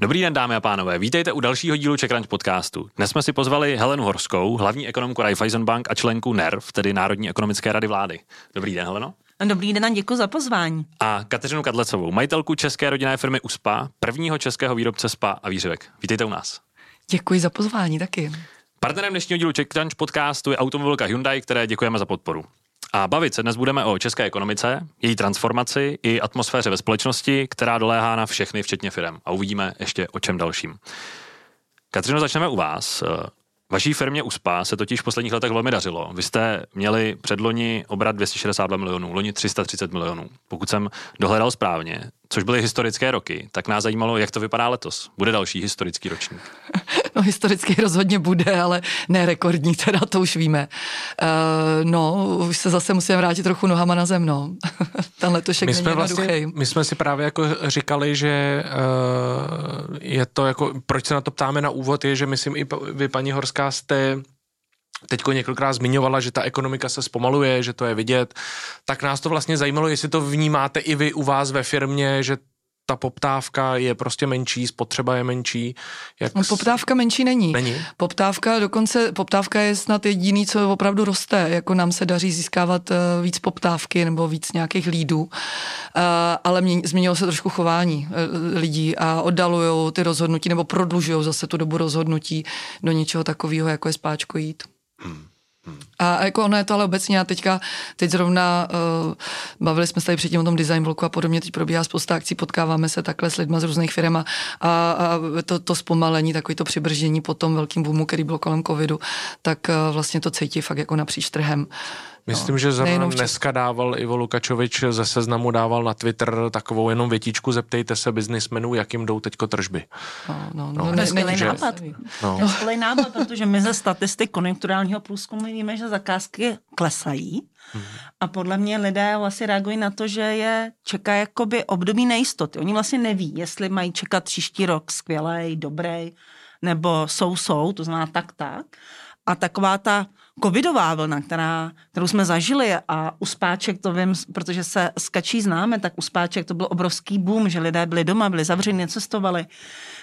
Dobrý den, dámy a pánové. Vítejte u dalšího dílu Crunch podcastu. Dnes jsme si pozvali Helenu Horskou, hlavní ekonomku Raiffeisen Bank a členku NERV, tedy Národní ekonomické rady vlády. Dobrý den, Heleno. Dobrý den a děkuji za pozvání. A Kateřinu Kadlecovou, majitelku české rodinné firmy USPA, prvního českého výrobce spa a výřivek. Vítejte u nás. Děkuji za pozvání taky. Partnerem dnešního dílu Crunch podcastu je automobilka Hyundai, které děkujeme za podporu. A bavit se dnes budeme o české ekonomice, její transformaci i atmosféře ve společnosti, která doléhá na všechny, včetně firm. A uvidíme ještě o čem dalším. Katřino, začneme u vás. Vaší firmě USPA se totiž v posledních letech velmi dařilo. Vy jste měli předloni obrat 262 milionů, loni 330 milionů. Pokud jsem dohledal správně, což byly historické roky, tak nás zajímalo, jak to vypadá letos. Bude další historický ročník? No historický rozhodně bude, ale ne rekordní, teda to už víme. Uh, no, už se zase musíme vrátit trochu nohama na zem, no. Ten letošek my jsme vlastně, My jsme si právě jako říkali, že uh, je to jako, proč se na to ptáme na úvod, je, že myslím i vy, paní Horská, jste teďko několikrát zmiňovala, že ta ekonomika se zpomaluje, že to je vidět, tak nás to vlastně zajímalo, jestli to vnímáte i vy u vás ve firmě, že ta poptávka je prostě menší, spotřeba je menší. Jak... No, poptávka menší není. není. Poptávka dokonce, poptávka je snad jediný, co opravdu roste. Jako nám se daří získávat uh, víc poptávky nebo víc nějakých lídů. Uh, ale mě, změnilo se trošku chování uh, lidí a oddalují ty rozhodnutí nebo prodlužují zase tu dobu rozhodnutí do něčeho takového, jako je spáčko jít. Hmm. A jako ono je to ale obecně a teďka, teď zrovna uh, bavili jsme se tady předtím o tom design bloku a podobně, teď probíhá spousta akcí, potkáváme se takhle s lidmi z různých firm a, a to, to zpomalení, takový to přibrždění po tom velkým boomu, který byl kolem covidu, tak uh, vlastně to cítí fakt jako napříč trhem. Myslím, no, že zrovna dneska dával Ivo Lukačovič ze seznamu dával na Twitter takovou jenom větičku, zeptejte se biznismenů, jak jim jdou teďko tržby. No, no, no, no ne, ne, že, nápad. No. Skvělý nápad, protože my ze statistik konjunkturálního průzkumu víme, že zakázky klesají hmm. a podle mě lidé vlastně reagují na to, že je čeká jakoby období nejistoty. Oni vlastně neví, jestli mají čekat příští rok skvělý, dobrý, nebo jsou-jsou, to znamená tak-tak. A taková ta covidová vlna, která, kterou jsme zažili a u spáček to vím, protože se skačí známe, tak u spáček to byl obrovský boom, že lidé byli doma, byli zavřeni, necestovali.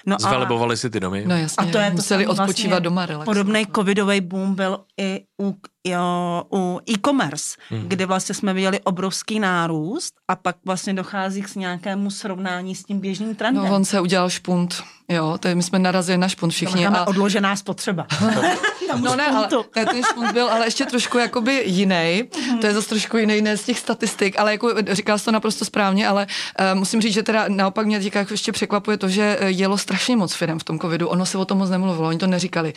No Zvelebovali si ty domy. No jasně, a to je museli to odpočívat vlastně doma, relaxovat. Podobný covidový boom byl i u, jo, u e-commerce, hmm. kdy vlastně jsme viděli obrovský nárůst a pak vlastně dochází k nějakému srovnání s tím běžným trendem. No on se udělal špunt, jo, to je, my jsme narazili na špunt všichni. a... odložená spotřeba. no ne, ale ne, ten špunt byl ale ještě trošku jakoby jiný, mm-hmm. to je zase trošku jiný ne z těch statistik, ale jako říkal jsi to naprosto správně, ale uh, musím říct, že teda naopak mě teďka ještě překvapuje to, že jelo strašně moc firm v tom covidu, ono se o tom moc nemluvilo, oni to neříkali.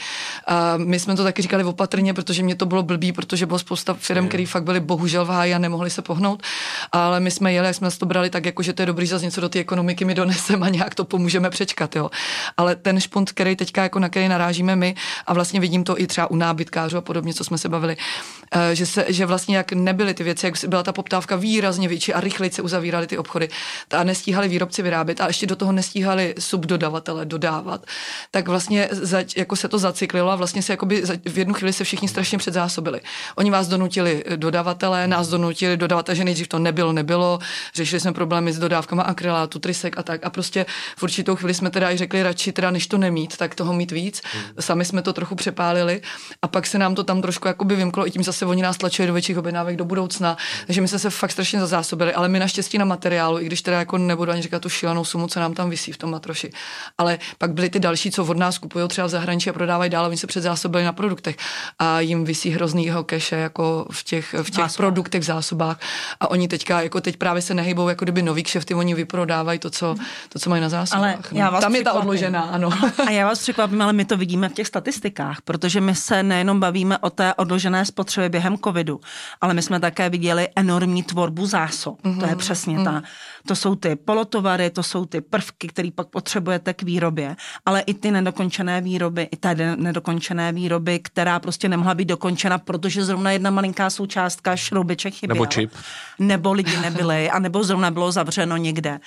Uh, my jsme to taky říkali opatrně, protože mě to bylo blbý, protože bylo spousta firm, které fakt byly bohužel v háji a nemohli se pohnout, ale my jsme jeli, jak jsme to brali tak, jako že to je dobrý, zase něco do té ekonomiky my doneseme a nějak to pomůžeme přečkat, jo. Ale ten špunt, který teďka jako na který narážíme my a vlastně vidím to i třeba u nábytkářů a podobně, co jsme se bavili, eh, že, se, že vlastně jak nebyly ty věci, jak byla ta poptávka výrazně větší a rychleji se uzavíraly ty obchody a nestíhali výrobci vyrábět a ještě do toho nestíhali subdodavatele dodávat, tak vlastně za, jako se to zacyklilo a vlastně se jakoby v jednu chvíli se všichni strašně předzásobili. Oni vás donutili dodavatele, nás donutili dodavatele, že nejdřív to nebylo, nebylo, řešili jsme problémy s dodávkama akrylátu, trysek a tak a prostě v určitou chvíli jsme teda i řekli radši teda než to nemít, tak toho mít víc. Hmm. Sami jsme to trochu přepálili a pak se nám to tam trošku jakoby vymklo, i tím zase oni nás tlačili do větších objednávek do budoucna, takže my jsme se fakt strašně zazásobili, ale my naštěstí na materiálu, i když teda jako nebudu ani říkat tu šílenou sumu, co nám tam vysí v tom matroši. Ale pak byly ty další, co od nás kupují třeba v zahraničí a prodávají dál, oni se předzásobili na produktech a jim vysí hroznýho keše jako v těch, v těch produktech, v zásobách a oni teďka, jako teď právě se nehybou, jako kdyby nový kšefty, oni vyprodávají to, co, to, co mají na zásobách. Ale no. já vás Tam je ta odložená, ano. A já vás překvapím, ale my to vidíme v těch statistikách, protože my se nejenom bavíme o té odložené spotřebě během covidu, ale my jsme také viděli enormní tvorbu zásob. Mm-hmm. To je mhm. přesně mm-hmm. ta. To jsou ty polotovary, to jsou ty prvky, které pak potřebujete k výrobě, ale i ty nedokončené výroby, i ta nedokončené výroby, která prostě nemohla být dokončena, protože zrovna jedna malinká součástka šroubiček chyběla. Nebo čip. Nebo lidi nebyli, a nebo zrovna bylo zavřeno někde.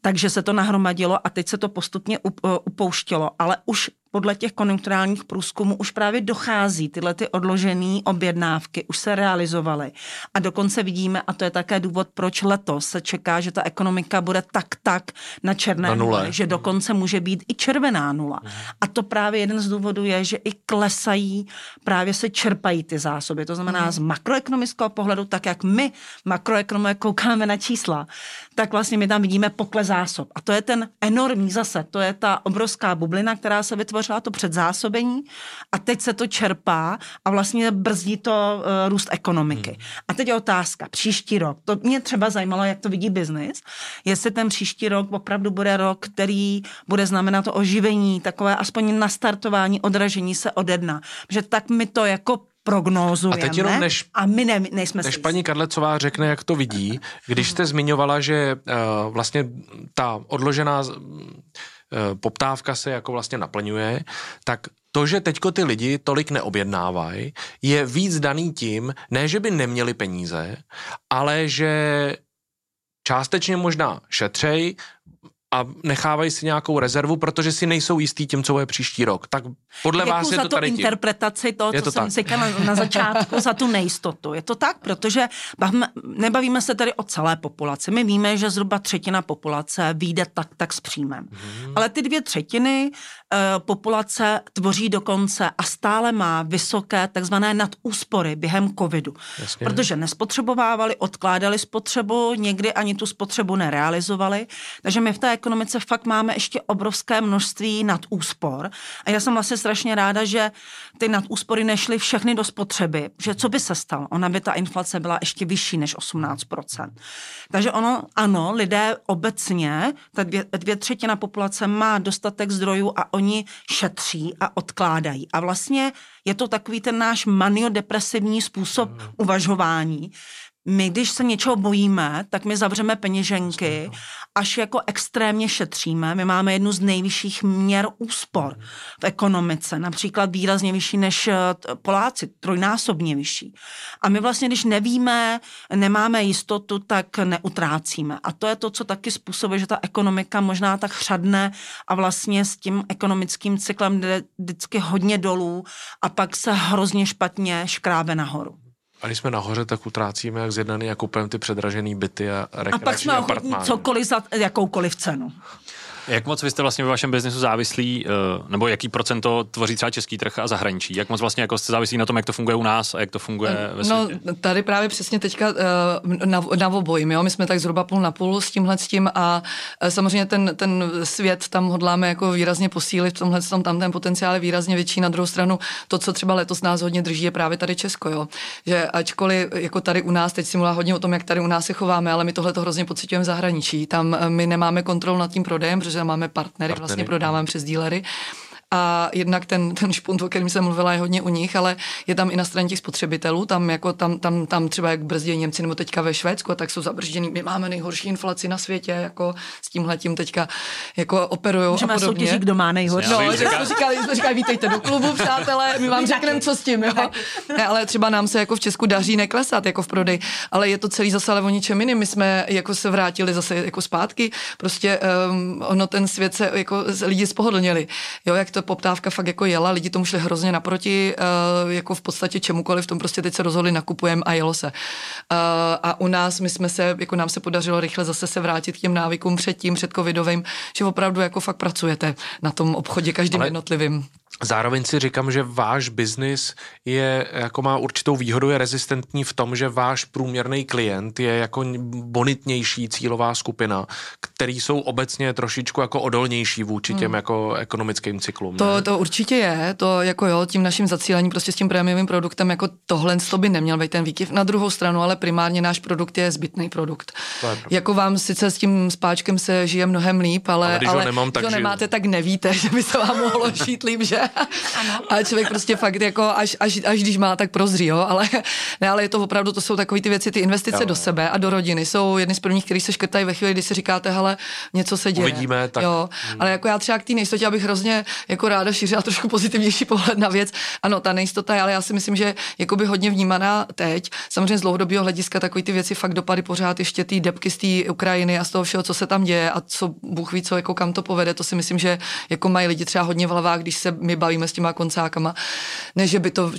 Takže se to nahromadilo a teď se to postupně upouštělo, ale už podle těch konjunkturálních průzkumů už právě dochází, tyhle ty odložené objednávky už se realizovaly. A dokonce vidíme, a to je také důvod, proč letos se čeká, že ta ekonomika bude tak tak na černé na nule. že dokonce může být i červená nula. Mhm. A to právě jeden z důvodů je, že i klesají, právě se čerpají ty zásoby. To znamená mhm. z makroekonomického pohledu, tak jak my makroekonomie koukáme na čísla, tak vlastně my tam vidíme pokles zásob. A to je ten enormní zase, to je ta obrovská bublina, která se vytvořila, to předzásobení a teď se to čerpá a vlastně brzdí to uh, růst ekonomiky. Hmm. A teď je otázka, příští rok, to mě třeba zajímalo, jak to vidí biznis, jestli ten příští rok opravdu bude rok, který bude znamenat to oživení, takové aspoň nastartování, odražení se ode dna. Že tak my to jako prognózujeme. A teď jenom než, a my ne, nejsme než paní Kadlecová řekne, jak to vidí, když jste zmiňovala, že uh, vlastně ta odložená poptávka se jako vlastně naplňuje, tak to, že teďko ty lidi tolik neobjednávají, je víc daný tím, ne, že by neměli peníze, ale že částečně možná šetřej, a nechávají si nějakou rezervu, protože si nejsou jistý tím, co bude příští rok. Tak podle Děkuju vás je to tady interpretaci toho, je co to jsem říkala na, na začátku, za tu nejistotu. Je to tak, protože bavme, nebavíme se tady o celé populaci. My víme, že zhruba třetina populace vyjde tak, tak s příjmem. Hmm. Ale ty dvě třetiny populace tvoří dokonce a stále má vysoké takzvané nadúspory během covidu. Jasně. Protože nespotřebovávali, odkládali spotřebu, někdy ani tu spotřebu nerealizovali. Takže my v té ekonomice fakt máme ještě obrovské množství nadúspor. A já jsem vlastně strašně ráda, že ty nadúspory nešly všechny do spotřeby. Že co by se stalo? Ona by ta inflace byla ještě vyšší než 18%. Takže ono, ano, lidé obecně, ta dvě, dvě třetina populace má dostatek zdrojů a oni šetří a odkládají. A vlastně je to takový ten náš maniodepresivní způsob uvažování, my, když se něčeho bojíme, tak my zavřeme peněženky, až jako extrémně šetříme. My máme jednu z nejvyšších měr úspor v ekonomice, například výrazně vyšší než eh, Poláci, trojnásobně vyšší. A my vlastně, když nevíme, nemáme jistotu, tak neutrácíme. A to je to, co taky způsobuje, že ta ekonomika možná tak chřadne a vlastně s tím ekonomickým cyklem jde vždycky hodně dolů a pak se hrozně špatně škrábe nahoru. A když jsme nahoře, tak utrácíme jak zjednaný a kupujeme ty předražený byty a rekreační A pak jsme ochotní cokoliv za jakoukoliv cenu. Jak moc vy jste vlastně ve vašem biznesu závislí, eh, nebo jaký procento tvoří třeba český trh a zahraničí? Jak moc vlastně jako jste závislí na tom, jak to funguje u nás a jak to funguje ve no, světě? No, tady právě přesně teďka eh, na, na obojím, jo? My jsme tak zhruba půl na půl s tímhle s tím a eh, samozřejmě ten, ten svět tam hodláme jako výrazně posílit, v tomhle tom tam ten potenciál je výrazně větší. Na druhou stranu to, co třeba letos nás hodně drží, je právě tady Česko, jo? Že ačkoliv jako tady u nás, teď si mluvila hodně o tom, jak tady u nás se chováme, ale my tohle to hrozně pocitujeme v zahraničí. Tam my nemáme kontrolu nad tím prodejem, protože máme partnery, partnery. vlastně prodáváme přes dílery a jednak ten, ten špunt, o kterém jsem mluvila, je hodně u nich, ale je tam i na straně těch spotřebitelů, tam, jako tam, tam, tam třeba jak brzdí Němci nebo teďka ve Švédsku, tak jsou zabrždění. My máme nejhorší inflaci na světě, jako s tím teďka jako operují Můžeme a podobně. Soutěžit, kdo má nejhorší. No, že jsme říkali, jsme říkali, vítejte do klubu, přátelé, my vám řekneme, co s tím, jo. Ne, ale třeba nám se jako v Česku daří neklesat jako v prodej, ale je to celý zase ale o ničem jiným. My jsme jako se vrátili zase jako zpátky, prostě um, ono ten svět se jako lidi spohodlněli. Jo, jak to poptávka fakt jako jela, lidi tomu šli hrozně naproti, uh, jako v podstatě čemukoliv, v tom prostě teď se rozhodli, nakupujeme a jelo se. Uh, a u nás, my jsme se, jako nám se podařilo rychle zase se vrátit k těm návykům před tím, před covidovým, že opravdu jako fakt pracujete na tom obchodě každým Ale... jednotlivým. Zároveň si říkám, že váš biznis je, jako má určitou výhodu, je rezistentní v tom, že váš průměrný klient je jako bonitnější cílová skupina, který jsou obecně trošičku jako odolnější vůči těm hmm. jako ekonomickým cyklům. To, to určitě je, to jako jo, tím naším zacílením prostě s tím prémiovým produktem, jako tohle to by neměl být ten výkyv. Na druhou stranu, ale primárně náš produkt je zbytný produkt. Jako vám sice s tím spáčkem se žije mnohem líp, ale, ale když ale ho nemám, tak když ho nemáte, tak nevíte, že by se vám mohlo žít líp, že? Ano. A člověk prostě fakt jako až, až, až když má, tak prozří, jo, ale, ne, ale je to opravdu, to jsou takové ty věci, ty investice jo. do sebe a do rodiny jsou jedny z prvních, které se škrtají ve chvíli, kdy si říkáte, hele, něco se děje. Uvidíme, tak. Jo, hmm. ale jako já třeba k té nejistotě, abych hrozně jako ráda šířila trošku pozitivnější pohled na věc. Ano, ta nejistota je, ale já si myslím, že jako by hodně vnímaná teď. Samozřejmě z dlouhodobého hlediska takové ty věci fakt dopady pořád ještě ty depky z té Ukrajiny a z toho všeho, co se tam děje a co Bůh ví, co jako kam to povede, to si myslím, že jako mají lidi třeba hodně v hlavách, když se my my bavíme s těma koncákama. Ne, že by to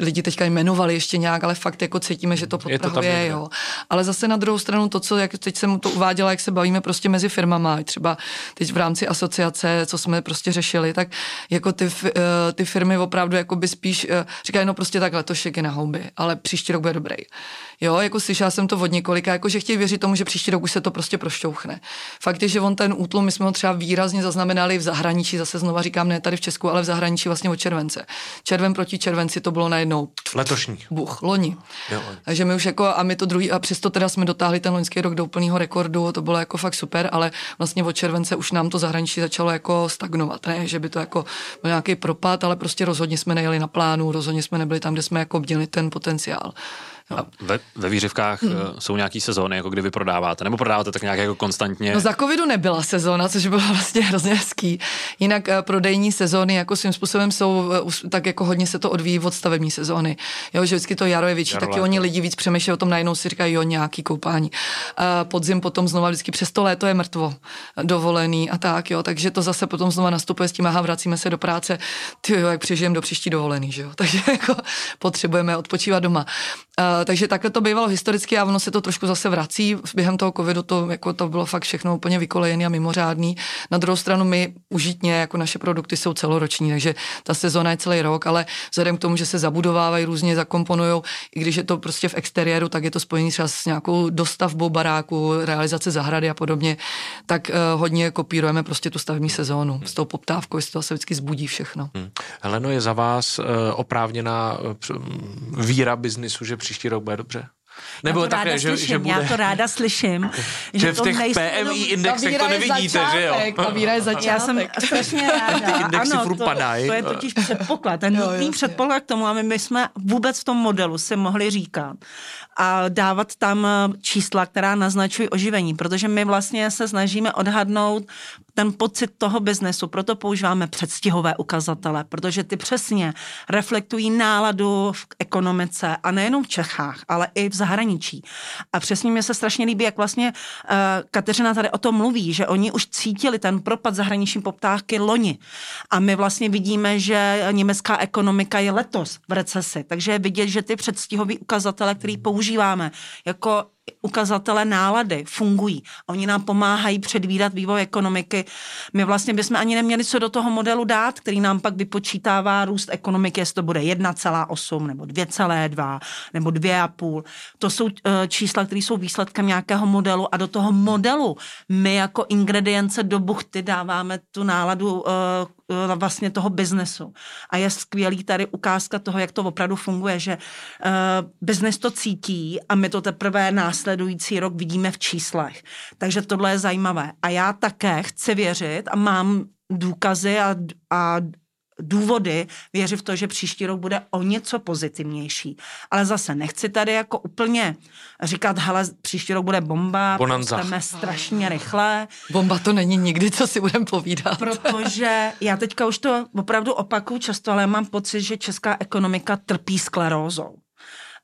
lidi teďka jmenovali ještě nějak, ale fakt jako cítíme, že to podprahuje, jo. Ale zase na druhou stranu to, co, jak teď jsem to uváděla, jak se bavíme prostě mezi firmama, třeba teď v rámci asociace, co jsme prostě řešili, tak jako ty, eh, ty firmy opravdu jako by spíš eh, říkají, no prostě tak letošek je na houby, ale příští rok bude dobrý. Jo, jako slyšela jsem to od několika, jako že chtějí věřit tomu, že příští rok už se to prostě prošťouchne. Fakt je, že on ten útlum, my jsme ho třeba výrazně zaznamenali v zahraničí, zase znova říkám, ne tady v Česku, ale v zahraničí vlastně od července. Červen proti červenci to bylo najednou. Letošní. Buch, loni. Jo, Takže my už jako, a my to druhý, a přesto teda jsme dotáhli ten loňský rok do úplného rekordu, to bylo jako fakt super, ale vlastně od července už nám to zahraničí začalo jako stagnovat. Ne, že by to jako byl nějaký propad, ale prostě rozhodně jsme nejeli na plánu, rozhodně jsme nebyli tam, kde jsme jako měli ten potenciál. A ve, ve výřivkách hmm. jsou nějaký sezóny, jako kdy vy prodáváte, nebo prodáváte tak nějak jako konstantně? No za covidu nebyla sezóna, což bylo vlastně hrozně hezký. Jinak uh, prodejní sezóny jako svým způsobem jsou, uh, tak jako hodně se to odvíjí od stavební sezóny. Jo, že vždycky to jaro je větší, jaro taky léto. oni lidi víc přemýšlejí o tom, najednou si říkají, jo, nějaký koupání. Uh, podzim potom znova vždycky přes to léto je mrtvo, dovolený a tak, jo, takže to zase potom znova nastupuje s tím, aha, vracíme se do práce, ty jo, jak přežijeme do příští dovolený, že jo. Takže jako potřebujeme odpočívat doma. Uh, takže takhle to bývalo historicky a ono se to trošku zase vrací. Během toho covidu to, jako to bylo fakt všechno úplně vykolejené a mimořádný. Na druhou stranu my užitně, jako naše produkty jsou celoroční, takže ta sezóna je celý rok, ale vzhledem k tomu, že se zabudovávají různě, zakomponují, i když je to prostě v exteriéru, tak je to spojený třeba s nějakou dostavbou baráku, realizace zahrady a podobně, tak uh, hodně kopírujeme prostě tu stavební sezónu. S tou poptávkou, jestli to se vždycky zbudí všechno. Hmm. Heleno, je za vás uh, oprávněná víra biznisu, že příští rok bude dobře? Nebo takhle, že, že bude... Já to ráda slyším. že, že v těch PMI indexech to nevidíte, začátek, že jo? Ta víra je začátek. Já jsem strašně ráda. Ty indexy ano, furt to, padají. To je totiž předpoklad, ten nutný předpoklad k tomu, aby my jsme vůbec v tom modelu si mohli říkat a dávat tam čísla, která naznačují oživení, protože my vlastně se snažíme odhadnout ten pocit toho biznesu, proto používáme předstihové ukazatele, protože ty přesně reflektují náladu v ekonomice a nejenom v Čechách, ale i v zahraničí. A přesně mi se strašně líbí, jak vlastně uh, Kateřina tady o tom mluví, že oni už cítili ten propad zahraniční poptávky loni. A my vlastně vidíme, že německá ekonomika je letos v recesi. Takže je vidět, že ty předstihové ukazatele, které používáme, jako ukazatele nálady fungují. Oni nám pomáhají předvídat vývoj ekonomiky. My vlastně bychom ani neměli co do toho modelu dát, který nám pak vypočítává růst ekonomiky, jestli to bude 1,8 nebo 2,2 nebo 2,5. To jsou uh, čísla, které jsou výsledkem nějakého modelu a do toho modelu my jako ingredience do buchty dáváme tu náladu Eh, vlastně toho biznesu. A je skvělý tady ukázka toho, jak to opravdu funguje, že uh, biznes to cítí a my to teprve následující rok vidíme v číslech. Takže tohle je zajímavé. A já také chci věřit a mám důkazy a, a důvody věřit v to, že příští rok bude o něco pozitivnější. Ale zase nechci tady jako úplně říkat, hele, příští rok bude bomba, Bonanza. strašně rychle. Bomba to není nikdy, co si budeme povídat. Protože já teďka už to opravdu opakuju často, ale mám pocit, že česká ekonomika trpí sklerózou.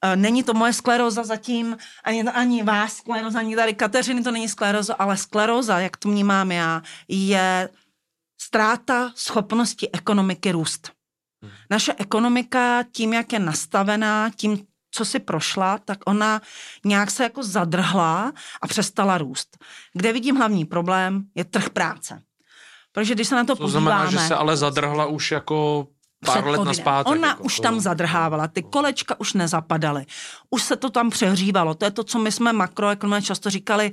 E, není to moje skleróza zatím, ani, ani vás skleróza, ani tady Kateřiny to není skleróza, ale skleróza, jak to vnímám já, je ztráta schopnosti ekonomiky růst. Hmm. Naše ekonomika tím, jak je nastavená, tím, co si prošla, tak ona nějak se jako zadrhla a přestala růst. Kde vidím hlavní problém, je trh práce. Protože když se na to, to podíváme... znamená, že se ale zadrhla už jako pár let naspátek. Ona jako, už to... tam zadrhávala, ty kolečka už nezapadaly. Už se to tam přehřívalo. To je to, co my jsme makroekonomé často říkali,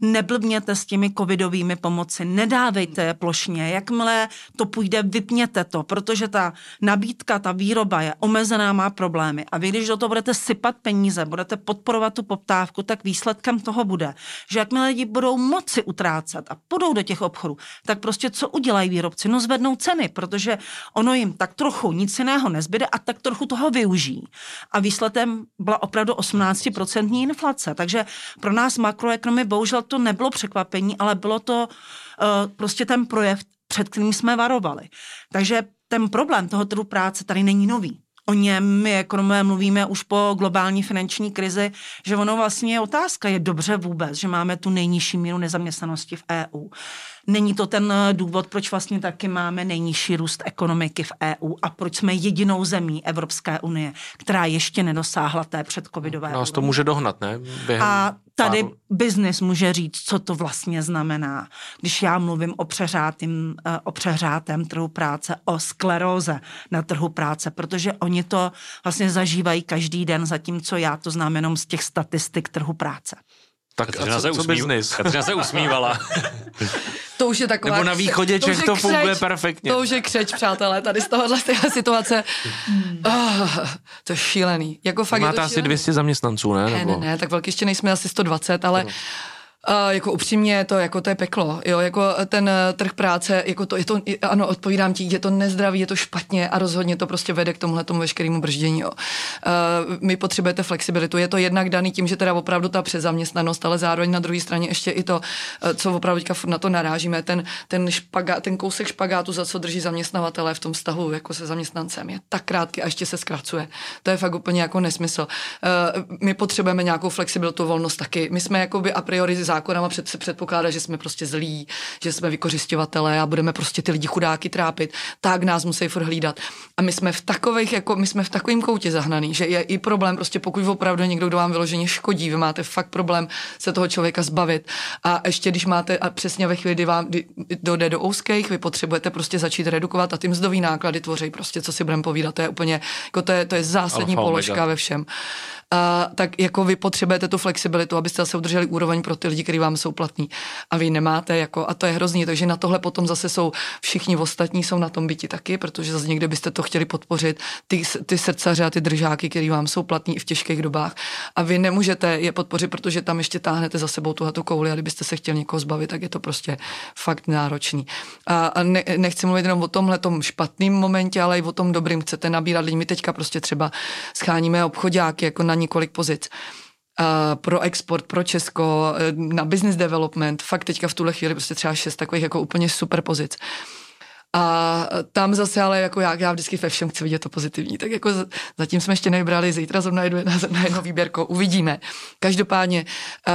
neblbněte s těmi covidovými pomoci, nedávejte je plošně, jakmile to půjde, vypněte to, protože ta nabídka, ta výroba je omezená, má problémy. A vy, když do toho budete sypat peníze, budete podporovat tu poptávku, tak výsledkem toho bude, že jakmile lidi budou moci utrácet a půjdou do těch obchodů, tak prostě co udělají výrobci? No zvednou ceny, protože ono jim tak trochu nic jiného nezbyde a tak trochu toho využijí. A výsledem byla opravdu 18% inflace. Takže pro nás makroekonomy bohužel to nebylo překvapení, ale bylo to uh, prostě ten projev, před kterým jsme varovali. Takže ten problém toho trhu práce tady není nový. O něm my ekonomové mluvíme už po globální finanční krizi, že ono vlastně je otázka, je dobře vůbec, že máme tu nejnižší míru nezaměstnanosti v EU. Není to ten eh, důvod, proč vlastně taky máme nejnižší růst ekonomiky v EU a proč jsme jedinou zemí Evropské unie, která ještě nedosáhla té předcovidové Nás to může dohnat, ne? Během a tady pár... biznis může říct, co to vlastně znamená. Když já mluvím o, přeřátým, eh, o přeřátém trhu práce, o skleróze na trhu práce, protože oni to vlastně zažívají každý den, zatímco já to znám jenom z těch statistik trhu práce. Tak Kateřina, a co, se, usmív... biznis? Kateřina se usmívala. to už je taková... Nebo na východě Čech to, to funguje perfektně. To už je křeč, přátelé, tady z tohohle situace. Oh, to je šílený. Jako fakt Máte asi 200 zaměstnanců, ne? Ne, ne, ne, tak velký ještě nejsme asi 120, ale... No Uh, jako upřímně to, jako to je peklo, jo, jako ten eh, trh práce, jako to, je to, ano, odpovídám ti, je to nezdravý, je to špatně a rozhodně to prostě vede k tomuhle tomu veškerému brždění, jo. Uh, my potřebujete flexibilitu, je to jednak daný tím, že teda opravdu ta přezaměstnanost, ale zároveň na druhé straně ještě i to, co opravdu teďka na to narážíme, ten, ten, špaga, ten kousek špagátu, za co drží zaměstnavatele v tom vztahu jako se zaměstnancem, je tak krátký a ještě se zkracuje. To je fakt úplně jako nesmysl. Uh, my potřebujeme nějakou flexibilitu, volnost taky. My jsme jakoby a priori zákonama před, se předpokládá, že jsme prostě zlí, že jsme vykořišťovatelé a budeme prostě ty lidi chudáky trápit, tak nás musí furt hlídat. A my jsme v takových, jako my jsme v takovém koutě zahnaný, že je i problém, prostě pokud opravdu někdo, kdo vám vyloženě škodí, vy máte fakt problém se toho člověka zbavit. A ještě když máte, a přesně ve chvíli, kdy vám kdy dojde do ouských, vy potřebujete prostě začít redukovat a ty mzdový náklady tvoří prostě, co si budeme povídat, to je úplně, jako to je, to je zásadní Alfa, položka omega. ve všem a, tak jako vy potřebujete tu flexibilitu, abyste zase udrželi úroveň pro ty lidi, kteří vám jsou platní. A vy nemáte, jako, a to je hrozný. Takže na tohle potom zase jsou všichni ostatní jsou na tom byti taky, protože zase někde byste to chtěli podpořit, ty, ty srdcaře a ty držáky, který vám jsou platní i v těžkých dobách. A vy nemůžete je podpořit, protože tam ještě táhnete za sebou tuhle kouli a kdybyste se chtěli někoho zbavit, tak je to prostě fakt náročný. A, a ne, nechci mluvit jenom o tomhle tom špatném momentě, ale i o tom dobrým. Chcete nabírat lidi. My teďka prostě třeba scháníme obchodáky jako na několik pozic. Uh, pro export, pro Česko, eh, na business development, fakt teďka v tuhle chvíli prostě třeba šest takových jako úplně super pozic. A tam zase ale jako já, já vždycky ve všem chci vidět to pozitivní. Tak jako zatím jsme ještě nevybrali, zítra zrovna jedu na, na jedno výběrko, uvidíme. Každopádně uh,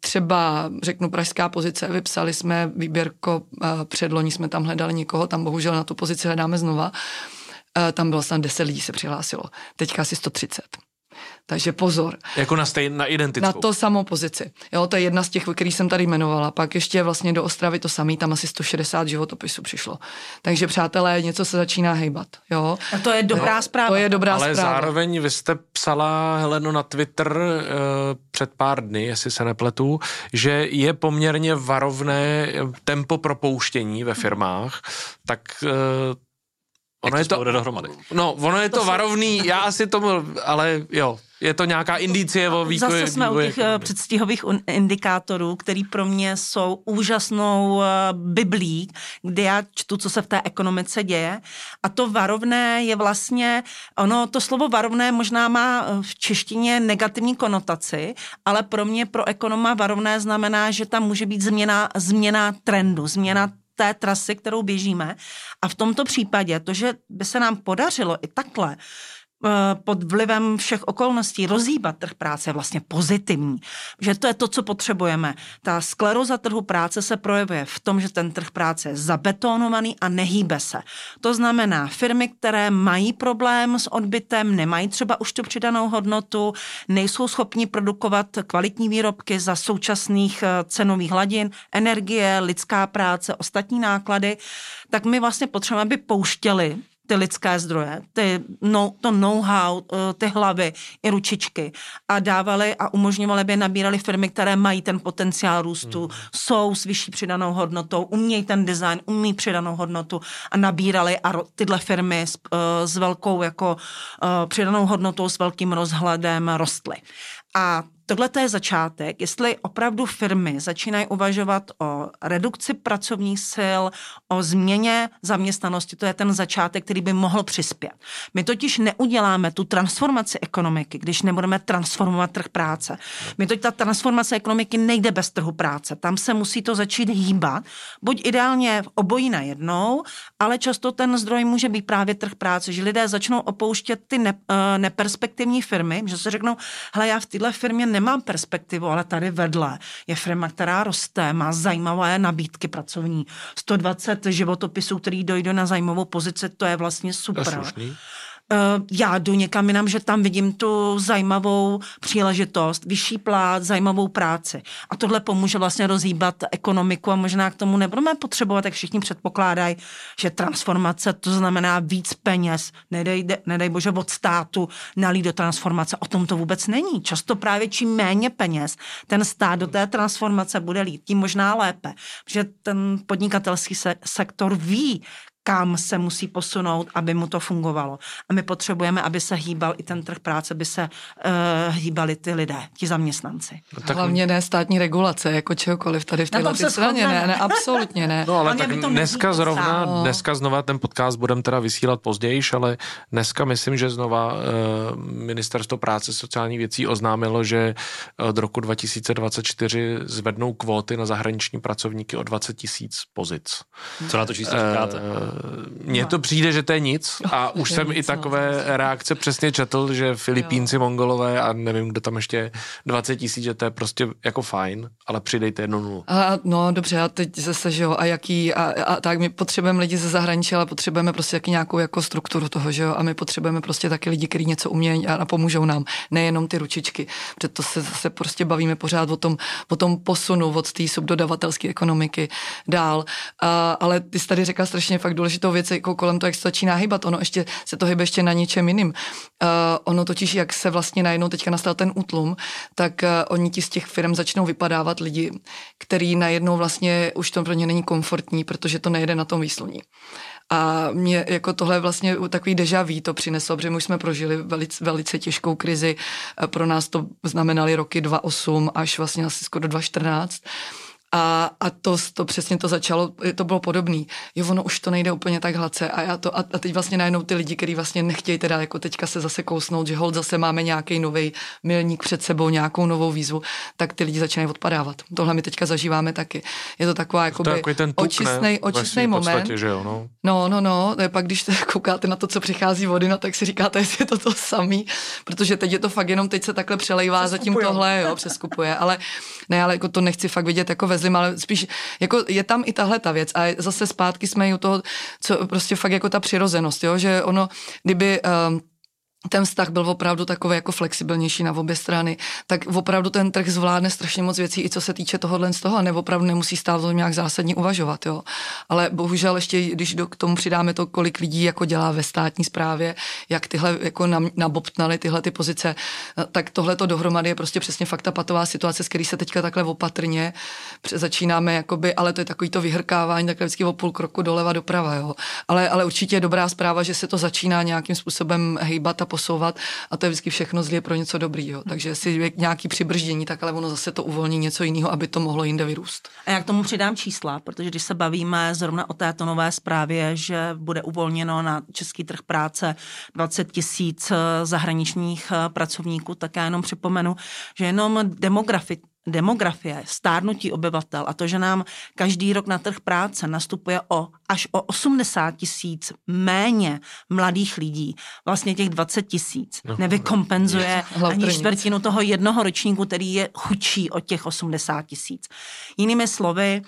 třeba řeknu pražská pozice, vypsali jsme výběrko, uh, předloni jsme tam hledali někoho, tam bohužel na tu pozici hledáme znova. Tam bylo snad 10 lidí se přihlásilo, teďka asi 130. Takže pozor. Jako na, stejn, na identickou. Na to samou pozici. Jo, to je jedna z těch, který jsem tady jmenovala. Pak ještě vlastně do Ostravy to samý, tam asi 160 životopisů přišlo. Takže přátelé, něco se začíná hejbat. Jo. A to je dobrá no, zpráva. To je dobrá Ale zpráva. zároveň vy jste psala, Heleno, na Twitter uh, před pár dny, jestli se nepletu, že je poměrně varovné tempo propouštění ve firmách, tak uh, Ono je to, dohromady. No, ono je to, to varovný, já asi tomu, ale jo, je to nějaká indicie o vývoji. Zase jsme u těch uh, předstihových indikátorů, který pro mě jsou úžasnou uh, biblí, kde já čtu, co se v té ekonomice děje. A to varovné je vlastně, ono, to slovo varovné možná má eh, v češtině negativní konotaci, ale pro mě, pro ekonoma varovné znamená, že tam může být změna, změna trendu, změna té trasy, kterou běžíme. A v tomto případě to, že by se nám podařilo i takhle pod vlivem všech okolností rozhýbat trh práce je vlastně pozitivní. Že to je to, co potřebujeme. Ta skleroza trhu práce se projevuje v tom, že ten trh práce je zabetonovaný a nehýbe se. To znamená, firmy, které mají problém s odbytem, nemají třeba už tu přidanou hodnotu, nejsou schopni produkovat kvalitní výrobky za současných eh, cenových hladin, energie, lidská práce, ostatní náklady, tak my vlastně potřebujeme, aby pouštěli ty lidské zdroje, ty no, to know-how, eh, ty hlavy i ručičky a dávali a umožňovali by nabírali firmy, které mají ten potenciál růstu, hmm. jsou s vyšší přidanou hodnotou, umějí ten design, umí přidanou hodnotu a nabírali a ro, tyhle firmy s, uh, s velkou jako uh, přidanou hodnotou, s velkým rozhledem rostly. A tohle je začátek. Jestli opravdu firmy začínají uvažovat o redukci pracovních sil, o změně zaměstnanosti, to je ten začátek, který by mohl přispět. My totiž neuděláme tu transformaci ekonomiky, když nebudeme transformovat trh práce. My totiž ta transformace ekonomiky nejde bez trhu práce. Tam se musí to začít hýbat, buď ideálně obojí najednou, ale často ten zdroj může být právě trh práce, že lidé začnou opouštět ty ne, uh, neperspektivní firmy, že se řeknou, hele, já v téhle firmě nemám perspektivu, ale tady vedle je firma, která roste, má zajímavé nabídky pracovní, 120 životopisů, který dojdou na zajímavou pozici, to je vlastně super. Uh, já jdu někam jinam, že tam vidím tu zajímavou příležitost, vyšší plát, zajímavou práci. A tohle pomůže vlastně rozhýbat ekonomiku a možná k tomu nebudeme potřebovat, jak všichni předpokládají, že transformace to znamená víc peněz, nedej, nedej bože od státu nalít do transformace. O tom to vůbec není. Často právě čím méně peněz ten stát do té transformace bude lít, tím možná lépe. Protože ten podnikatelský se, sektor ví, kam se musí posunout, aby mu to fungovalo. A my potřebujeme, aby se hýbal i ten trh práce, aby se uh, hýbali ty lidé, ti zaměstnanci. No, tak... Hlavně ne státní regulace, jako čehokoliv tady v této straně, ne, ne, absolutně ne. No ale tak dneska zrovna, no. dneska znova ten podcast budeme teda vysílat později, ale dneska myslím, že znova uh, ministerstvo práce sociální věcí oznámilo, že od roku 2024 zvednou kvóty na zahraniční pracovníky o 20 tisíc pozic. Co na to číslo říkáte? Mně to přijde, že to je nic. A už jsem i takové reakce přesně četl, že Filipínci, Mongolové a nevím, kdo tam ještě 20 tisíc, že to je prostě jako fajn, ale přidejte jednu nulu. A, no dobře, a teď zase, že jo, a jaký, a, a tak my potřebujeme lidi ze zahraničí, ale potřebujeme prostě jaký nějakou jako strukturu toho, že jo, a my potřebujeme prostě taky lidi, kteří něco umějí a, a pomůžou nám, nejenom ty ručičky, protože to se zase prostě bavíme pořád o tom, o tom posunu od té subdodavatelské ekonomiky dál, a, ale ty jsi tady řekla strašně fakt důležitou věc jako kolem toho, jak se začíná hýbat. Ono ještě se to hýbe ještě na něčem jiným. Uh, ono totiž, jak se vlastně najednou teďka nastal ten útlum, tak uh, oni ti z těch firm začnou vypadávat lidi, který najednou vlastně už to pro ně není komfortní, protože to nejede na tom výsluní. A mě jako tohle vlastně takový deja vu to přineslo, protože my už jsme prožili velice, velice těžkou krizi. Pro nás to znamenaly roky 2008 až vlastně asi skoro 2014 a, a to, to přesně to začalo, to bylo podobný. Jo, ono už to nejde úplně tak hladce a, já to, a, a teď vlastně najednou ty lidi, kteří vlastně nechtějí teda jako teďka se zase kousnout, že hold zase máme nějaký nový milník před sebou, nějakou novou výzvu, tak ty lidi začínají odpadávat. Tohle my teďka zažíváme taky. Je to taková jako ten očistný, očistný moment. Podstatě, že jo, no. no, no, no, pak když se koukáte na to, co přichází vody, no, tak si říkáte, jestli je to to samý, protože teď je to fakt jenom, teď se takhle přelejvá, zatím tohle, jo, přeskupuje, ale ne, ale jako to nechci fakt vidět jako ve zlim, ale spíš jako je tam i tahle ta věc a zase zpátky jsme u toho, co prostě fakt jako ta přirozenost, jo, že ono, kdyby um, ten vztah byl opravdu takový jako flexibilnější na obě strany, tak opravdu ten trh zvládne strašně moc věcí, i co se týče tohohle z toho, a nebo opravdu nemusí stát to nějak zásadně uvažovat, jo. Ale bohužel ještě, když do, k tomu přidáme to, kolik lidí jako dělá ve státní správě, jak tyhle jako nabobtnali tyhle ty pozice, tak tohle to dohromady je prostě přesně fakt ta patová situace, s který se teďka takhle opatrně začínáme, jakoby, ale to je takový to vyhrkávání takhle vždycky o půl kroku doleva doprava, jo. Ale, ale určitě je dobrá zpráva, že se to začíná nějakým způsobem hejbat a posouvat a to je vždycky všechno zlě pro něco dobrýho. Takže jestli je nějaký přibrždění, tak ale ono zase to uvolní něco jiného, aby to mohlo jinde vyrůst. A já k tomu přidám čísla, protože když se bavíme zrovna o této nové zprávě, že bude uvolněno na český trh práce 20 tisíc eh, zahraničních eh, pracovníků, tak já jenom připomenu, že jenom demografi, demografie, stárnutí obyvatel a to, že nám každý rok na trh práce nastupuje o až o 80 tisíc méně mladých lidí, vlastně těch 20 tisíc, no, nevykompenzuje no, ani čtvrtinu toho jednoho ročníku, který je chudší od těch 80 tisíc. Jinými slovy,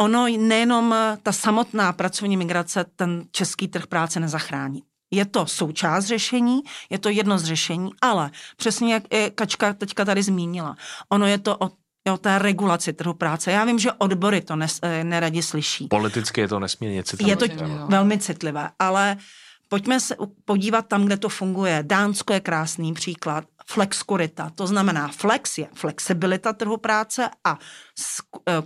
ono nejenom ta samotná pracovní migrace ten český trh práce nezachrání. Je to součást řešení, je to jedno z řešení, ale přesně jak i Kačka teďka tady zmínila, ono je to o o té regulaci trhu práce. Já vím, že odbory to nes, eh, neradi slyší. Politicky je to nesmírně citlivé. Je to velmi citlivé, ale pojďme se podívat tam, kde to funguje. Dánsko je krásný příklad. Flexkurita, to znamená flex je flexibilita trhu práce a eh,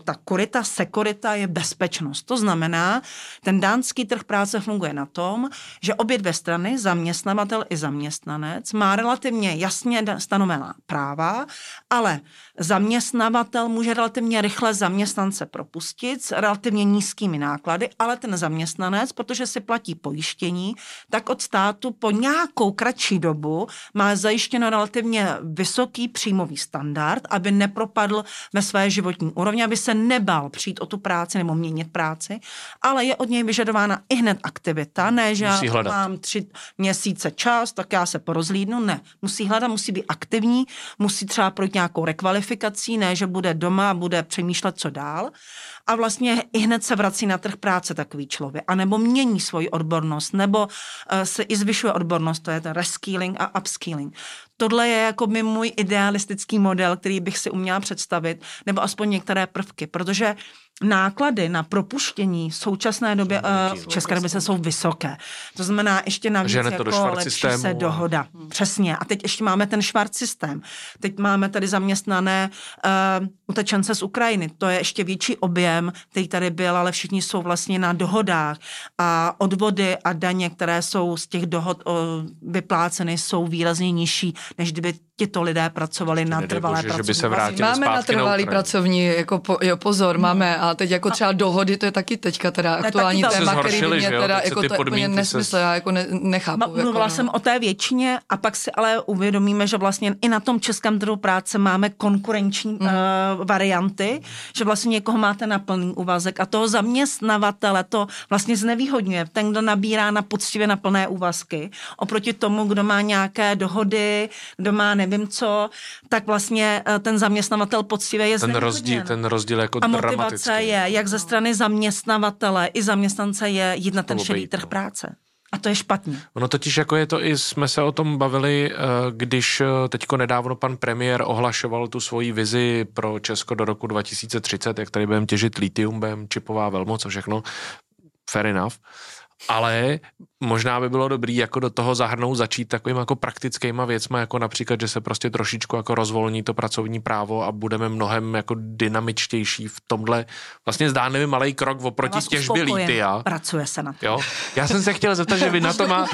ta kurita, sekurita je bezpečnost. To znamená, ten dánský trh práce funguje na tom, že obě dvě strany, zaměstnavatel i zaměstnanec, má relativně jasně stanovená práva, ale zaměstnavatel může relativně rychle zaměstnance propustit s relativně nízkými náklady, ale ten zaměstnanec, protože si platí pojištění, tak od státu po nějakou kratší dobu má zajištěno relativně vysoký příjmový standard, aby nepropadl ve své životní úrovni, aby se nebal přijít o tu práci nebo měnit práci, ale je od něj vyžadována i hned aktivita, ne, že já mám tři měsíce čas, tak já se porozlídnu, ne. Musí hledat, musí být aktivní, musí třeba projít nějakou rekvalifikací, ne, že bude doma a bude přemýšlet, co dál a vlastně i hned se vrací na trh práce takový člověk, anebo mění svoji odbornost, nebo uh, se i zvyšuje odbornost, to je ten reskilling a upskilling. Tohle je jako by můj idealistický model, který bych si uměla představit, nebo aspoň některé prvky, protože náklady na propuštění v současné době uh, v České republice jsou vysoké. To znamená ještě navíc jako lepší systému, se dohoda. Hmm. Přesně. A teď ještě máme ten švart systém. Teď máme tady zaměstnané uh, utečence z Ukrajiny. To je ještě větší objem, který tady byl, ale všichni jsou vlastně na dohodách. A odvody a daně, které jsou z těch dohod uh, vypláceny, jsou výrazně nižší, než kdyby tito lidé pracovali na trvalé bože, pracovní že by se vrátili Máme na trvalý pracovní, jako po, jo, pozor, no. máme, a teď jako třeba dohody, to je taky teďka teda aktuální téma, který by mě teda, jako to je úplně nesmysl, já jako ne, nechápu. Ma, mluvila jako, no. jsem o té většině a pak si ale uvědomíme, že vlastně i na tom českém trhu práce máme konkurenční mm. uh, varianty, že vlastně někoho máte na plný úvazek a toho zaměstnavatele to vlastně znevýhodňuje. Ten, kdo nabírá na poctivě na plné úvazky, oproti tomu, kdo má nějaké dohody, kdo má nevím co, tak vlastně eh, ten zaměstnavatel poctivě je ten rozdíl, ten rozdíl jako A motivace je, jak ze strany zaměstnavatele i zaměstnance je jít na ten šedý trh no. práce. A to je špatně. Ono totiž jako je to i, jsme se o tom bavili, eh, když eh, teďko nedávno pan premiér ohlašoval tu svoji vizi pro Česko do roku 2030, jak tady budeme těžit litium, budeme čipová velmoc a všechno. Fair enough ale možná by bylo dobrý jako do toho zahrnout začít takovým jako praktickýma věcma, jako například, že se prostě trošičku jako rozvolní to pracovní právo a budeme mnohem jako dynamičtější v tomhle vlastně zdánlivý malý krok oproti těžbě lítia. Pracuje se na to. Jo? Já jsem se chtěl zeptat, že vy na to má,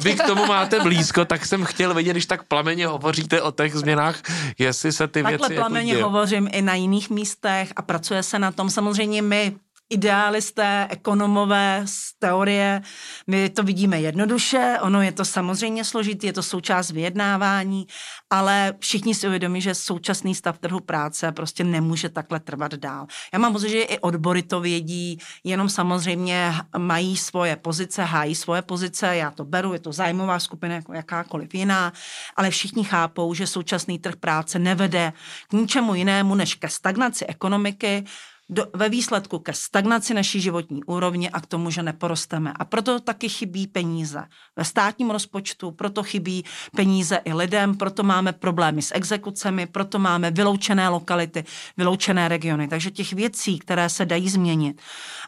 vy k tomu máte blízko, tak jsem chtěl vědět, když tak plameně hovoříte o těch změnách, jestli se ty Takhle věci... Takhle plameně jako hovořím i na jiných místech a pracuje se na tom. Samozřejmě my idealisté, ekonomové z teorie, my to vidíme jednoduše, ono je to samozřejmě složitý, je to součást vyjednávání, ale všichni si uvědomí, že současný stav trhu práce prostě nemůže takhle trvat dál. Já mám pocit, že i odbory to vědí, jenom samozřejmě mají svoje pozice, hájí svoje pozice, já to beru, je to zájmová skupina jako jakákoliv jiná, ale všichni chápou, že současný trh práce nevede k ničemu jinému než ke stagnaci ekonomiky, do, ve výsledku ke stagnaci naší životní úrovně a k tomu, že neporosteme. A proto taky chybí peníze ve státním rozpočtu, proto chybí peníze i lidem, proto máme problémy s exekucemi, proto máme vyloučené lokality, vyloučené regiony. Takže těch věcí, které se dají změnit.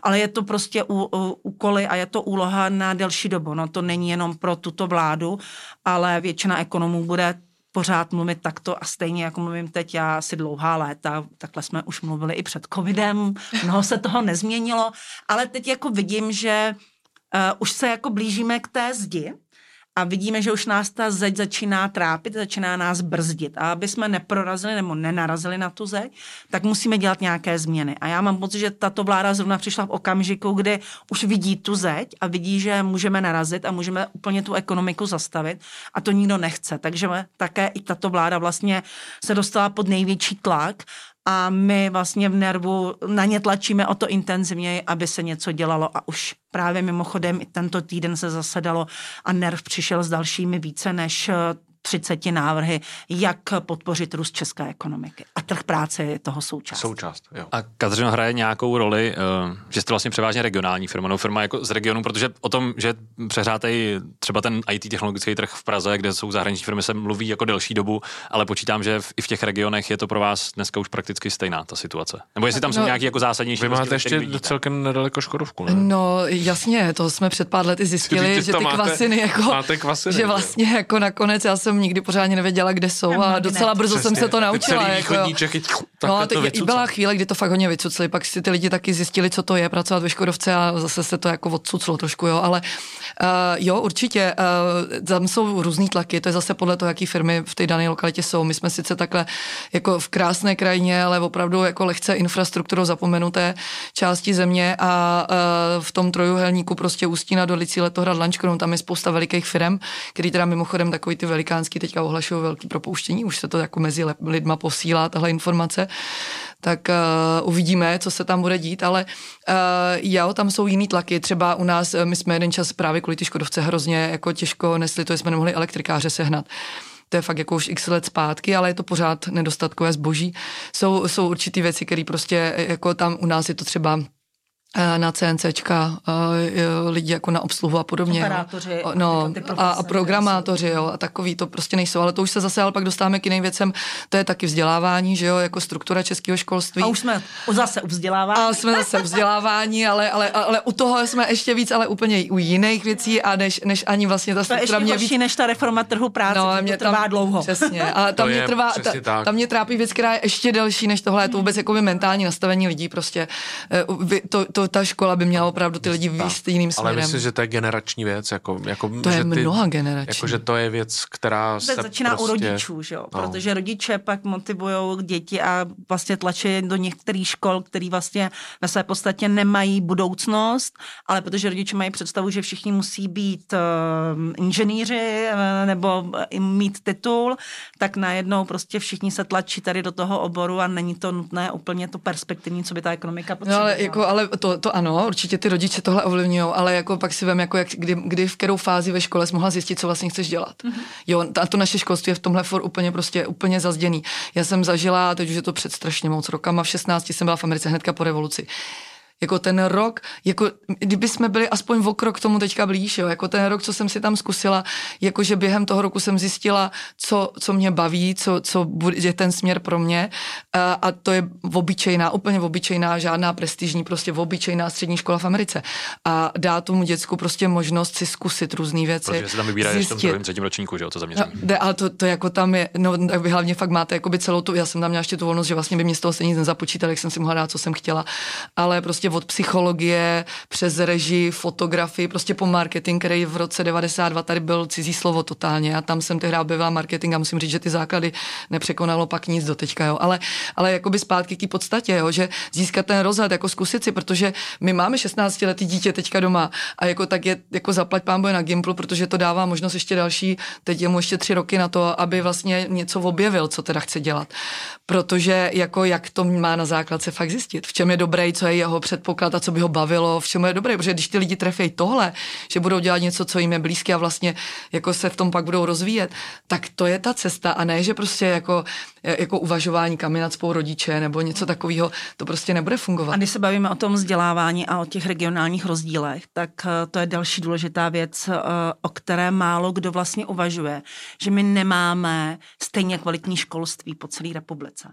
Ale je to prostě ú, ú, úkoly a je to úloha na delší dobu. No to není jenom pro tuto vládu, ale většina ekonomů bude pořád mluvit takto a stejně jako mluvím teď já asi dlouhá léta, takhle jsme už mluvili i před covidem, mnoho se toho nezměnilo, ale teď jako vidím, že uh, už se jako blížíme k té zdi, a vidíme, že už nás ta zeď začíná trápit, začíná nás brzdit. A aby jsme neprorazili nebo nenarazili na tu zeď, tak musíme dělat nějaké změny. A já mám pocit, že tato vláda zrovna přišla v okamžiku, kdy už vidí tu zeď a vidí, že můžeme narazit a můžeme úplně tu ekonomiku zastavit a to nikdo nechce. Takže také i tato vláda vlastně se dostala pod největší tlak a my vlastně v nervu na ně tlačíme o to intenzivněji, aby se něco dělalo. A už právě mimochodem i tento týden se zasedalo a nerv přišel s dalšími více než 30 návrhy, jak podpořit růst české ekonomiky. A trh práce je toho součást. Součást, jo. A Kateřino hraje nějakou roli, uh, že jste vlastně převážně regionální firma, no firma jako z regionu, protože o tom, že přehrátej třeba ten IT technologický trh v Praze, kde jsou zahraniční firmy, se mluví jako delší dobu, ale počítám, že v, i v těch regionech je to pro vás dneska už prakticky stejná ta situace. Nebo jestli tam no, jsou nějaké jako zásadnější. Vy máte ještě celkem nedaleko Škodovku, ne? No jasně, to jsme před pár lety zjistili, že ty máte, kvasiny jako, máte kvasiny, že vlastně jako nakonec já jsem jsem nikdy pořádně nevěděla, kde jsou a docela brzo Přesně. jsem se to naučila. Jako, Čechy, no, to byla chvíle, kdy to fakt hodně vycucli, pak si ty lidi taky zjistili, co to je pracovat ve Škodovce a zase se to jako odcuclo trošku, jo, ale uh, jo, určitě, uh, tam jsou různý tlaky, to je zase podle toho, jaký firmy v té dané lokalitě jsou. My jsme sice takhle jako v krásné krajině, ale opravdu jako lehce infrastrukturou zapomenuté části země a uh, v tom trojuhelníku prostě Ústína do Licí Letohrad Lančkron, tam je spousta velikých firm, který teda mimochodem takový ty velikánský teďka ohlašují velký propouštění, už se to jako mezi lidma posílá tahle informace, tak uh, uvidíme, co se tam bude dít, ale uh, jo, tam jsou jiný tlaky, třeba u nás, my jsme jeden čas právě kvůli ty Škodovce hrozně jako těžko nesli, to jsme nemohli elektrikáře sehnat to je fakt jako už x let zpátky, ale je to pořád nedostatkové zboží. Jsou, jsou určitý věci, které prostě jako tam u nás je to třeba na CNCčka, lidi jako na obsluhu a podobně. Operátoři. Jo. No, a, a programátoři, jo, a takový to prostě nejsou. Ale to už se zase ale pak dostáváme k jiným věcem, to je taky vzdělávání, že jo, jako struktura českého školství. A už jsme zase u vzdělávání. A jsme zase u vzdělávání, ale, ale, ale u toho jsme ještě víc, ale úplně u jiných věcí a než, než ani vlastně ta struktura to je ještě mě víc... než ta reforma trhu práce, no, mě to trvá tam, dlouho. Přesně. A tam mě, trvá, ta, tam mě trápí věc, která je ještě delší než tohle, je to vůbec jako mentální nastavení lidí prostě. Eh, to, to, ta škola by měla opravdu ty lidi výst jiným směrem. Ale myslím, že to je generační věc. Jako, jako, to že je ty, mnoha generační. Jako, že to je věc, která to se začíná prostě, u rodičů, že jo? No. protože rodiče pak motivují děti a vlastně tlačí do některých škol, který vlastně ve své podstatě nemají budoucnost, ale protože rodiče mají představu, že všichni musí být uh, inženýři uh, nebo mít titul, tak najednou prostě všichni se tlačí tady do toho oboru a není to nutné úplně to perspektivní, co by ta ekonomika potřebovala. No, ale, jako, ale to, to ano, ano, určitě ty rodiče tohle ovlivňují, ale jako pak si vím, jako jak, kdy, kdy, v kterou fázi ve škole jsi mohla zjistit, co vlastně chceš dělat. Mm-hmm. Jo, a to naše školství je v tomhle for úplně prostě úplně zazděný. Já jsem zažila, teď už je to před strašně moc rokama, v 16 jsem byla v Americe hnedka po revoluci jako ten rok, jako kdyby jsme byli aspoň o krok k tomu teďka blíž, jo, jako ten rok, co jsem si tam zkusila, jakože během toho roku jsem zjistila, co, co mě baví, co, co je ten směr pro mě a, a to je obyčejná, úplně obyčejná, žádná prestižní, prostě obyčejná střední škola v Americe a dá tomu děcku prostě možnost si zkusit různé věci. Protože se tam vybírají v tom třetím ročníku, že jo, co zaměření. No, ale to, to, jako tam je, no tak vy hlavně fakt máte jakoby celou tu, já jsem tam měla ještě tu volnost, že vlastně by mě z toho se nic nezapočítali, jak jsem si mohla dát, co jsem chtěla, ale prostě od psychologie, přes režii, fotografii, prostě po marketing, který v roce 92 tady byl cizí slovo totálně. A tam jsem tehdy objevila marketing a musím říct, že ty základy nepřekonalo pak nic do teďka, jo. Ale, ale jakoby zpátky k té podstatě, jo, že získat ten rozhled, jako zkusit si, protože my máme 16 letý dítě teďka doma a jako tak je, jako zaplať pán na Gimplu, protože to dává možnost ještě další, teď je mu ještě tři roky na to, aby vlastně něco objevil, co teda chce dělat. Protože jako jak to má na základce fakt zjistit, v čem je dobrý, co je jeho před předpoklad a co by ho bavilo, v čem je dobré, protože když ty lidi trefí tohle, že budou dělat něco, co jim je blízké a vlastně jako se v tom pak budou rozvíjet, tak to je ta cesta a ne, že prostě jako, jako uvažování kaminat spolu rodiče nebo něco takového, to prostě nebude fungovat. A když se bavíme o tom vzdělávání a o těch regionálních rozdílech, tak eh, to je další důležitá věc, eh, o které málo kdo vlastně uvažuje, že my nemáme stejně kvalitní školství po celé republice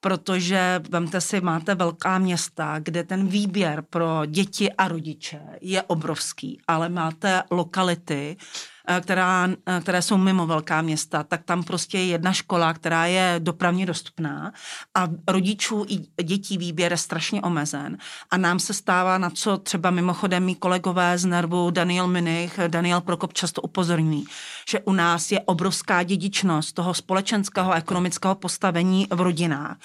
protože vemte si, máte velká města, kde ten výběr pro děti a rodiče je obrovský, ale máte lokality, která, eh, které jsou mimo velká města, tak tam prostě je jedna škola, která je dopravně dostupná a rodičů i dětí výběr je strašně omezen. A nám se stává, na co třeba mimochodem mý kolegové z Nervu, Daniel Minich, Daniel Prokop často upozorňují, že u nás je obrovská dědičnost toho společenského a ekonomického postavení v rodinách.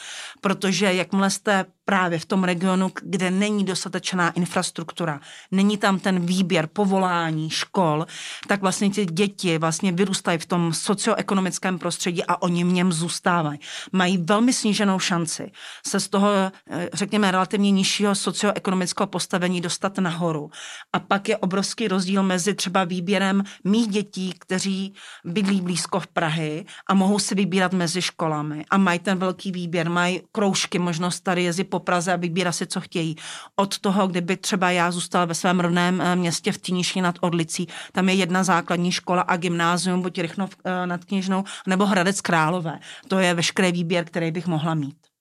Protože jakmile jste právě v tom regionu, kde není dostatečná infrastruktura, není tam ten výběr povolání, škol, tak vlastně ty děti vlastně vyrůstají v tom socioekonomickém prostředí a oni v něm zůstávají. Mají velmi sníženou šanci se z toho, eh, řekněme, relativně nižšího socioekonomického postavení dostat nahoru. A pak je obrovský rozdíl mezi třeba výběrem mých dětí, kteří bydlí blízko v Prahy a mohou si vybírat mezi školami a mají ten velký výběr, mají kroužky, možnost tady jezdit po Praze a vybírat si, co chtějí. Od toho, kdyby třeba já zůstala ve svém rodném eh, městě v Tiniši nad Orlicí, tam je jedna základní škola a gymnázium, buď Rychnov eh, nad Kněžnou, nebo Hradec Králové. To je veškerý výběr, který bych mohla mít.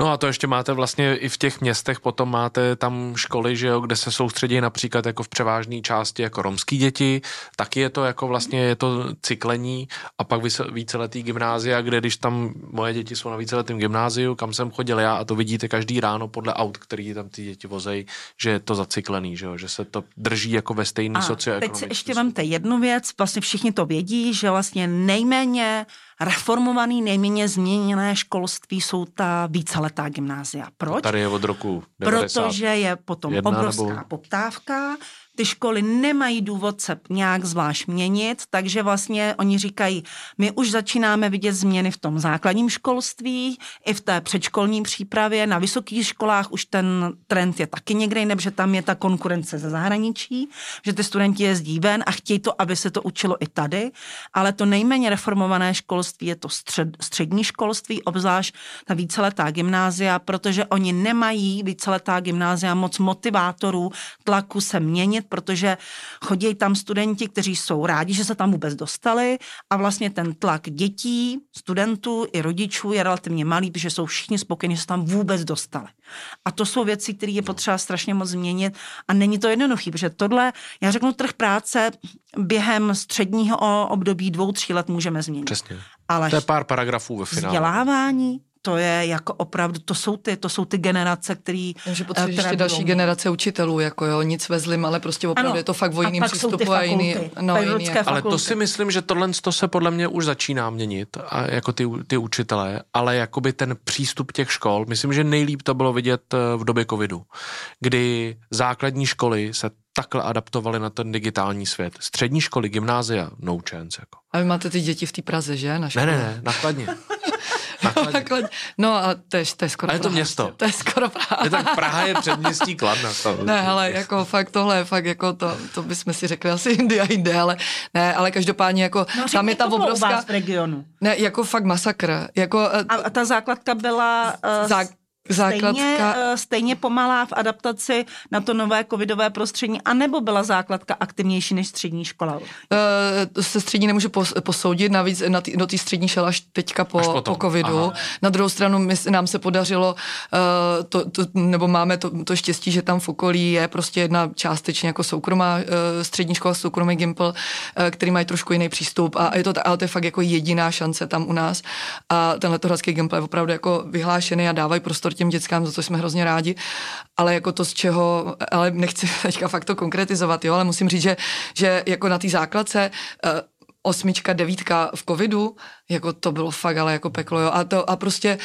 No a to ještě máte vlastně i v těch městech, potom máte tam školy, že jo, kde se soustředí například jako v převážné části jako romský děti, taky je to jako vlastně je to cyklení a pak víceletý gymnázia, kde když tam moje děti jsou na víceletém gymnáziu, kam jsem chodil já a to vidíte každý ráno podle aut, který tam ty děti vozejí, že je to zacyklený, že, jo, že se to drží jako ve stejný socioekonomický. teď ještě vemte jednu věc, vlastně všichni to vědí, že vlastně nejméně reformovaný, nejméně změněné školství jsou ta víceletá gymnázia. Proč? Tady je od roku 90. Protože je potom obrovská nebo... poptávka, ty školy nemají důvod se nějak zvlášť měnit, takže vlastně oni říkají, my už začínáme vidět změny v tom základním školství, i v té předškolní přípravě, na vysokých školách už ten trend je taky někde jiný, že tam je ta konkurence ze zahraničí, že ty studenti jezdí ven a chtějí to, aby se to učilo i tady, ale to nejméně reformované školství je to střed, střední školství, obzvlášť ta víceletá gymnázia, protože oni nemají víceletá gymnázia moc motivátorů tlaku se měnit, protože chodí tam studenti, kteří jsou rádi, že se tam vůbec dostali a vlastně ten tlak dětí, studentů i rodičů je relativně malý, protože jsou všichni spokojeni, že se tam vůbec dostali. A to jsou věci, které je potřeba strašně moc změnit a není to jednoduché, protože tohle, já řeknu, trh práce během středního období dvou, tří let můžeme změnit. Přesně. Ale to je pár paragrafů ve finále. Vzdělávání, to je jako opravdu, to jsou ty, to jsou ty generace, který... Takže potřebuješ ještě další generace učitelů, jako jo, nic ve zlým, ale prostě opravdu ano, je to fakt o jiným přístupu a jiný, no, jiný jako. Ale to si myslím, že tohle to se podle mě už začíná měnit, a jako ty, ty učitelé, ale jakoby ten přístup těch škol, myslím, že nejlíp to bylo vidět eh, v době covidu, kdy základní školy se takhle adaptovali na ten digitální svět. Střední školy, gymnázia, no chance. Jako. A vy máte ty děti v té Praze, že? Na ne, ne, ne, nakladně. nakladně. No a to je, to je skoro A je to Praha, město. To je skoro Praha. Je tak Praha je předměstí Kladna. ne, ale jako fakt tohle, fakt jako to, to bychom si řekli asi jindy a jinde, ale ne, ale každopádně jako no, tam je ta obrovská... v regionu. Ne, jako fakt masakr. Jako, a, a ta základka byla... Uh, zá, Základka... Stejně, eh, stejně pomalá v adaptaci na to nové covidové prostředí, anebo byla základka aktivnější než střední škola? Uh, se střední nemůžu posoudit, navíc na tý, do té střední šel až teďka po, až po covidu. Aha. Na druhou stranu my, nám se podařilo, uh, to, to, nebo máme to, to štěstí, že tam v okolí je prostě jedna částečně jako soukromá uh, střední škola, soukromý Gimple, uh, který mají trošku jiný přístup a je to, ale to je fakt jako jediná šance tam u nás. A tenhle Hradský Gimple je opravdu jako vyhlášený a dávají prostor těm dětskám, za to jsme hrozně rádi, ale jako to z čeho, ale nechci teďka fakt to konkretizovat, jo, ale musím říct, že, že jako na té základce uh, osmička, devítka v covidu, jako to bylo fakt ale jako peklo, jo. A, to, a prostě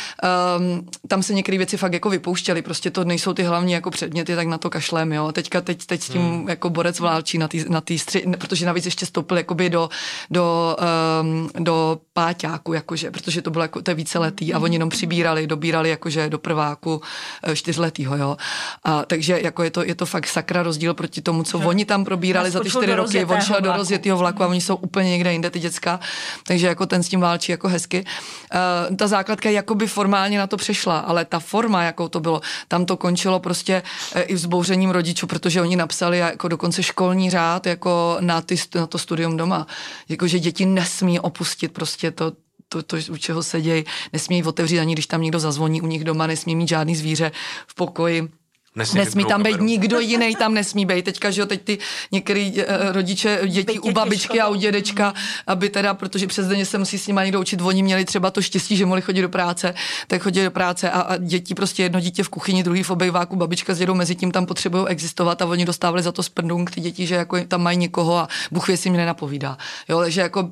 um, tam se některé věci fakt jako vypouštěly, prostě to nejsou ty hlavní jako předměty, tak na to kašlem, jo. Teďka teď, teď s tím hmm. jako borec válčí na tý, na tý stři, protože navíc ještě stoupil jakoby do, do, um, do páťáku, jakože, protože to bylo jako, to je víceletý a oni jenom přibírali, dobírali jakože do prváku eh, čtyřletýho, jo. A takže jako je to, je to fakt sakra rozdíl proti tomu, co že oni tam probírali za ty čtyři roky, on šel do rozjetého vlaku a oni jsou úplně někde jinde, ty děcka, takže jako ten s tím válčí jako hezky. Uh, ta základka jakoby formálně na to přešla, ale ta forma, jakou to bylo, tam to končilo prostě uh, i vzbouřením rodičů, protože oni napsali jako dokonce školní řád jako na, ty, na to studium doma. Jako, že děti nesmí opustit prostě to, to, to, u čeho sedějí, nesmí otevřít ani když tam někdo zazvoní u nich doma, nesmí mít žádný zvíře v pokoji Nesmí, nesmí tam být nikdo jiný, tam nesmí být. Teďka, že jo, teď ty některý uh, rodiče dětí u babičky a u dědečka, aby teda, protože přes den se musí s nimi někdo učit, oni měli třeba to štěstí, že mohli chodit do práce, tak chodí do práce a, a děti prostě jedno dítě v kuchyni, druhý v obejváku, babička s dědou mezi tím tam potřebují existovat a oni dostávali za to sprdung ty děti, že jako tam mají někoho a Bůh si mi nenapovídá. Jo, že jako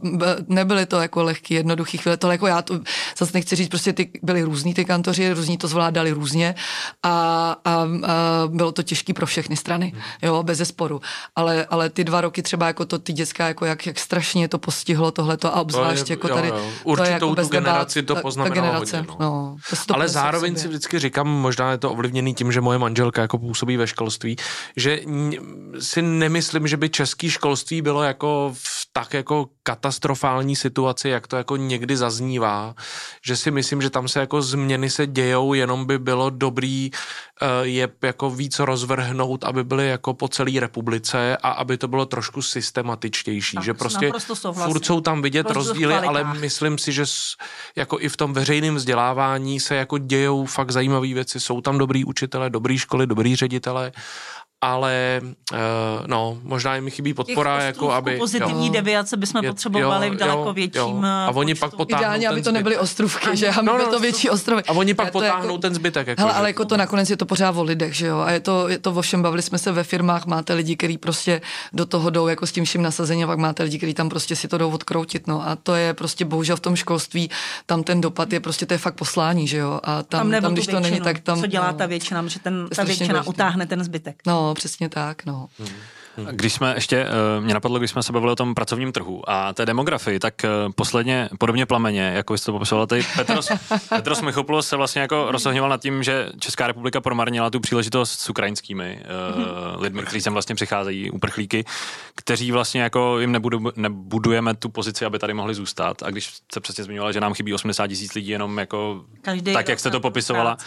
nebyly to jako lehký, jednoduchý chvíle, to jako já to zase nechci říct, prostě ty byli různí ty kantoři, různí to zvládali různě a, a bylo to těžké pro všechny strany, jo, bez zesporu. Ale, ale ty dva roky třeba jako to ty dětská, jako jak, jak strašně to postihlo tohleto a obzvlášť to je, jako tady. Jo, jo. Určitou to je jako tu generaci to poznamenalo generace, hodně. No. No, to ale zároveň si vždycky říkám, možná je to ovlivněný tím, že moje manželka jako působí ve školství, že si nemyslím, že by český školství bylo jako v tak jako katastrofální situaci, jak to jako někdy zaznívá, že si myslím, že tam se jako změny se dějou, jenom by bylo dobrý uh, je jako víc rozvrhnout, aby byly jako po celé republice a aby to bylo trošku systematičtější, tak, že prostě furt jsou tam vidět rozdíly, ale myslím si, že jako i v tom veřejném vzdělávání se jako dějou fakt zajímavé věci, jsou tam dobrý učitele, dobrý školy, dobrý ředitele ale uh, no, možná jim chybí podpora, jako aby... Pozitivní jo. deviace bychom je, potřebovali jo, v daleko jo, větším jo. A oni počtu. pak potáhnou Ideálně, aby to nebyly ostrovky, že? Aby no, no, to větší ostrovy. A oni pak potáhnou jako, ten zbytek. Jako, hele, ale jako to nakonec je to pořád o lidech, že jo? A je to, je to o všem, bavili jsme se ve firmách, máte lidi, kteří prostě do toho jdou jako s tím vším nasazením, a pak máte lidi, kteří tam prostě si to jdou odkroutit, no. A to je prostě bohužel v tom školství, tam ten dopad je prostě, to je fakt poslání, že jo? A tam, tam, tam když to není, tak tam... Co dělá ta většina, že ten, ta většina utáhne ten zbytek. No, přesně tak, no. Hmm. Když jsme ještě, eh, mě napadlo, když jsme se bavili o tom pracovním trhu a té demografii, tak eh, posledně, podobně plameně, jako jste to popisoval, tady Petros, Petros Michopoulos se vlastně jako rozhohněval nad tím, že Česká republika promarnila tu příležitost s ukrajinskými uh, lidmi, kteří sem vlastně přicházejí, uprchlíky, kteří vlastně jako jim nebudu, nebudujeme tu pozici, aby tady mohli zůstat. A když se přesně zmiňovala, že nám chybí 80 tisíc lidí jenom jako Každý tak, jak jste to popisovala,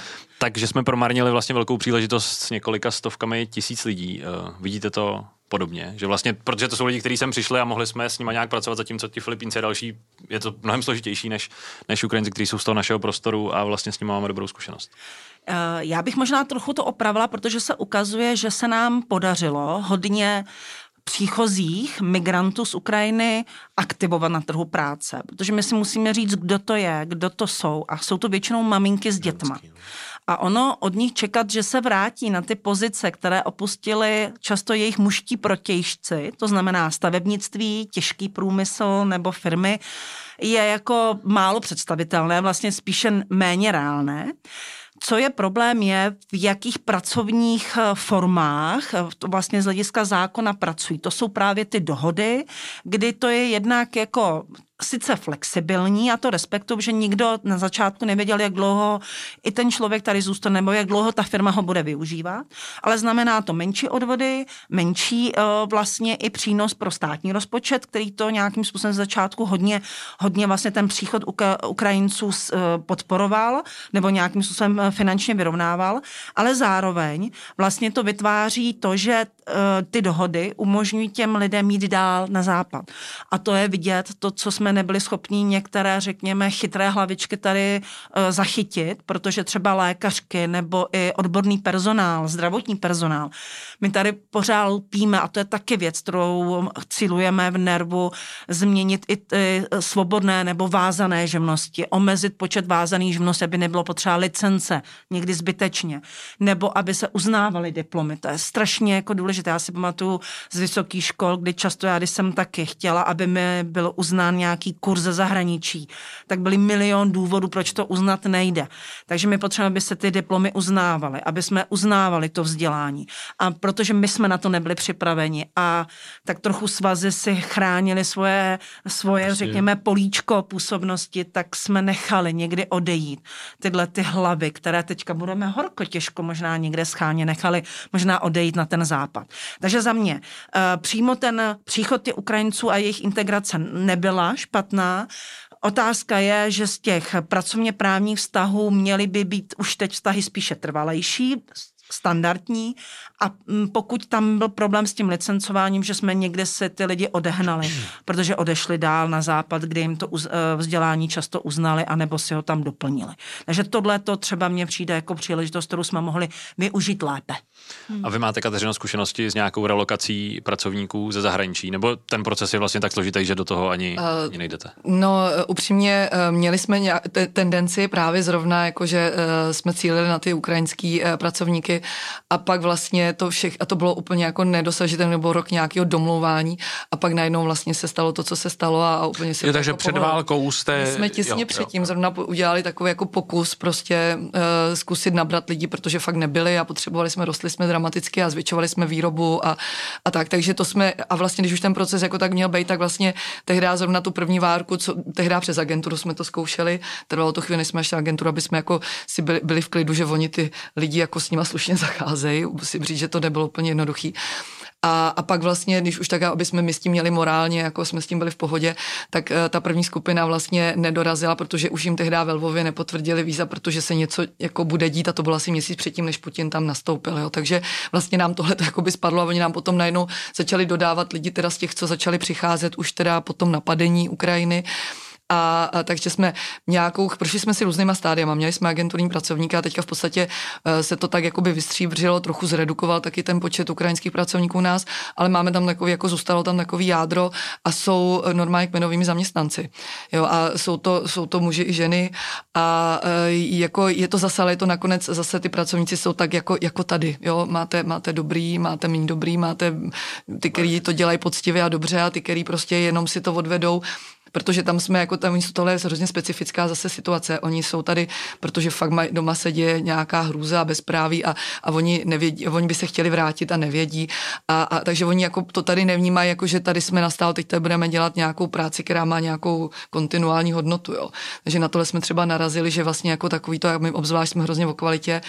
takže jsme promarnili vlastně velkou příležitost s několika stovkami tisíc lidí. Uh, vidíte to podobně. Že vlastně, protože to jsou lidi, kteří sem přišli a mohli jsme s nimi nějak pracovat, zatímco ti Filipínci a další, je to mnohem složitější než, než Ukrajinci, kteří jsou z toho našeho prostoru a vlastně s nimi máme dobrou zkušenost. Eh, já bych možná trochu to opravila, protože se ukazuje, že se nám podařilo hodně příchozích migrantů z Ukrajiny aktivovat na trhu práce. Protože my si musíme říct, kdo to je, kdo to jsou. A jsou to většinou maminky s dětma. A ono od nich čekat, že se vrátí na ty pozice, které opustili často jejich muští protějšci, to znamená stavebnictví, těžký průmysl nebo firmy, je jako málo představitelné, vlastně spíše méně reálné. Co je problém je, v jakých pracovních eh, formách eh, to vlastně z hlediska zákona pracují. To jsou právě ty dohody, kdy to je jednak jako sice flexibilní, a to respektuju, že nikdo na začátku nevěděl, jak dlouho i ten člověk tady zůstane, nebo jak dlouho ta firma ho bude využívat, ale znamená to menší odvody, menší uh, vlastně i přínos pro státní rozpočet, který to nějakým způsobem z začátku hodně, hodně vlastně ten příchod Uk- Ukrajinců uh, podporoval, nebo nějakým způsobem uh, finančně vyrovnával, ale zároveň vlastně to vytváří to, že ty dohody umožňují těm lidem jít dál na západ. A to je vidět to, co jsme nebyli schopni některé, řekněme, chytré hlavičky tady uh, zachytit, protože třeba lékařky nebo i odborný personál, zdravotní personál, my tady pořád lpíme a to je taky věc, kterou cílujeme v nervu, změnit i ty svobodné nebo vázané živnosti, omezit počet vázaných živností, aby nebylo potřeba licence, někdy zbytečně, nebo aby se uznávaly diplomy. To je strašně jako důležité. Já si pamatuju z vysokých škol, kdy často já, když jsem taky chtěla, aby mi byl uznán nějaký nějaký kurz ze zahraničí, tak byly milion důvodů, proč to uznat nejde. Takže my potřebujeme, aby se ty diplomy uznávaly, aby jsme uznávali to vzdělání. A protože my jsme na to nebyli připraveni a tak trochu svazy si chránili svoje, svoje Asi. řekněme, políčko působnosti, tak jsme nechali někdy odejít tyhle ty hlavy, které teďka budeme horko těžko možná někde scháně nechali možná odejít na ten západ. Takže za mě eh, přímo ten příchod těch Ukrajinců a jejich integrace nebyla špatná. Otázka je, že z těch pracovně právních vztahů měly by být už teď vztahy spíše trvalejší, standardní a mm, pokud tam byl problém s tím licencováním, že jsme někde se ty lidi odehnali, protože odešli dál na západ, kde jim to eh, vzdělání často uznali, anebo si ho tam doplnili. Takže tohle to třeba mně přijde jako příležitost, kterou jsme mohli využít lépe. A vy máte, Kateřino, zkušenosti s nějakou relokací pracovníků ze zahraničí? Nebo ten proces je vlastně tak složitý, že do toho ani, uh, ani nejdete? No, upřímně, uh, měli jsme nějak, te, tendenci právě zrovna, jako že uh, jsme cílili na ty ukrajinský uh, pracovníky a pak vlastně to všech, a to bylo úplně jako nedosažitelné, nebo rok nějakého domlouvání a pak najednou vlastně se stalo to, co se stalo a, a úplně se jo, takže jako před válkou jste... My jsme těsně jo, předtím jo. zrovna udělali takový jako pokus prostě uh, zkusit nabrat lidi, protože fakt nebyli a potřebovali jsme, rostli jsme dramaticky a zvětšovali jsme výrobu a, a tak, takže to jsme, a vlastně když už ten proces jako tak měl být, tak vlastně tehdy zrovna tu první várku, co tehdy přes agenturu jsme to zkoušeli, trvalo to chvíli, než jsme ještě agenturu, aby jsme jako si byli, byli v klidu, že oni ty lidi jako s nima slušně zacházejí, musím říct, že to nebylo úplně jednoduchý A, a pak vlastně, když už tak, aby jsme my s tím měli morálně, jako jsme s tím byli v pohodě, tak uh, ta první skupina vlastně nedorazila, protože už jim tehdy ve Lvově nepotvrdili víza, protože se něco jako bude dít a to bylo asi měsíc předtím, než Putin tam nastoupil. Jo. Takže vlastně nám tohle to by spadlo a oni nám potom najednou začali dodávat lidi teda z těch, co začali přicházet už teda po tom napadení Ukrajiny a, a takže jsme nějakou, prošli jsme si různýma stádiama, měli jsme agenturní pracovníka a teďka v podstatě uh, se to tak jakoby vystříbřilo, trochu zredukoval taky ten počet ukrajinských pracovníků u nás, ale máme tam takový, jako zůstalo tam takový jádro a jsou normálně kmenovými zaměstnanci. Jo, a jsou to, jsou to muži i ženy a uh, jako je to zase, ale je to nakonec zase ty pracovníci jsou tak jako, jako tady, jo, máte, máte dobrý, máte méně dobrý, máte ty, kteří to dělají poctivě a dobře a ty, kteří prostě jenom si to odvedou protože tam jsme jako tam tohle hrozně specifická zase situace. Oni jsou tady, protože fakt maj, doma se děje nějaká hrůza a bezpráví a, a oni, nevědí, oni by se chtěli vrátit a nevědí. A, a takže oni jako to tady nevnímají, jako že tady jsme nastál, teď tady budeme dělat nějakou práci, která má nějakou kontinuální hodnotu. Jo. Takže na tohle jsme třeba narazili, že vlastně jako takový to, jak my obzvlášť jsme hrozně v kvalitě,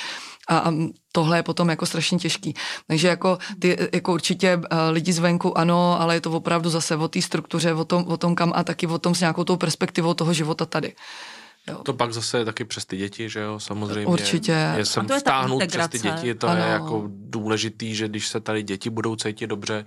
a, a tohle je potom jako strašně těžký. Takže jako, ty, jako určitě uh, lidi zvenku ano, ale je to opravdu zase o té struktuře, o tom, o tom kam a taky o tom s nějakou tou perspektivou toho života tady. Jo. To pak zase je taky přes ty děti, že jo, samozřejmě. Určitě. Je sem vstáhnout přes ty děti, to ano. je jako důležitý, že když se tady děti budou cítit dobře,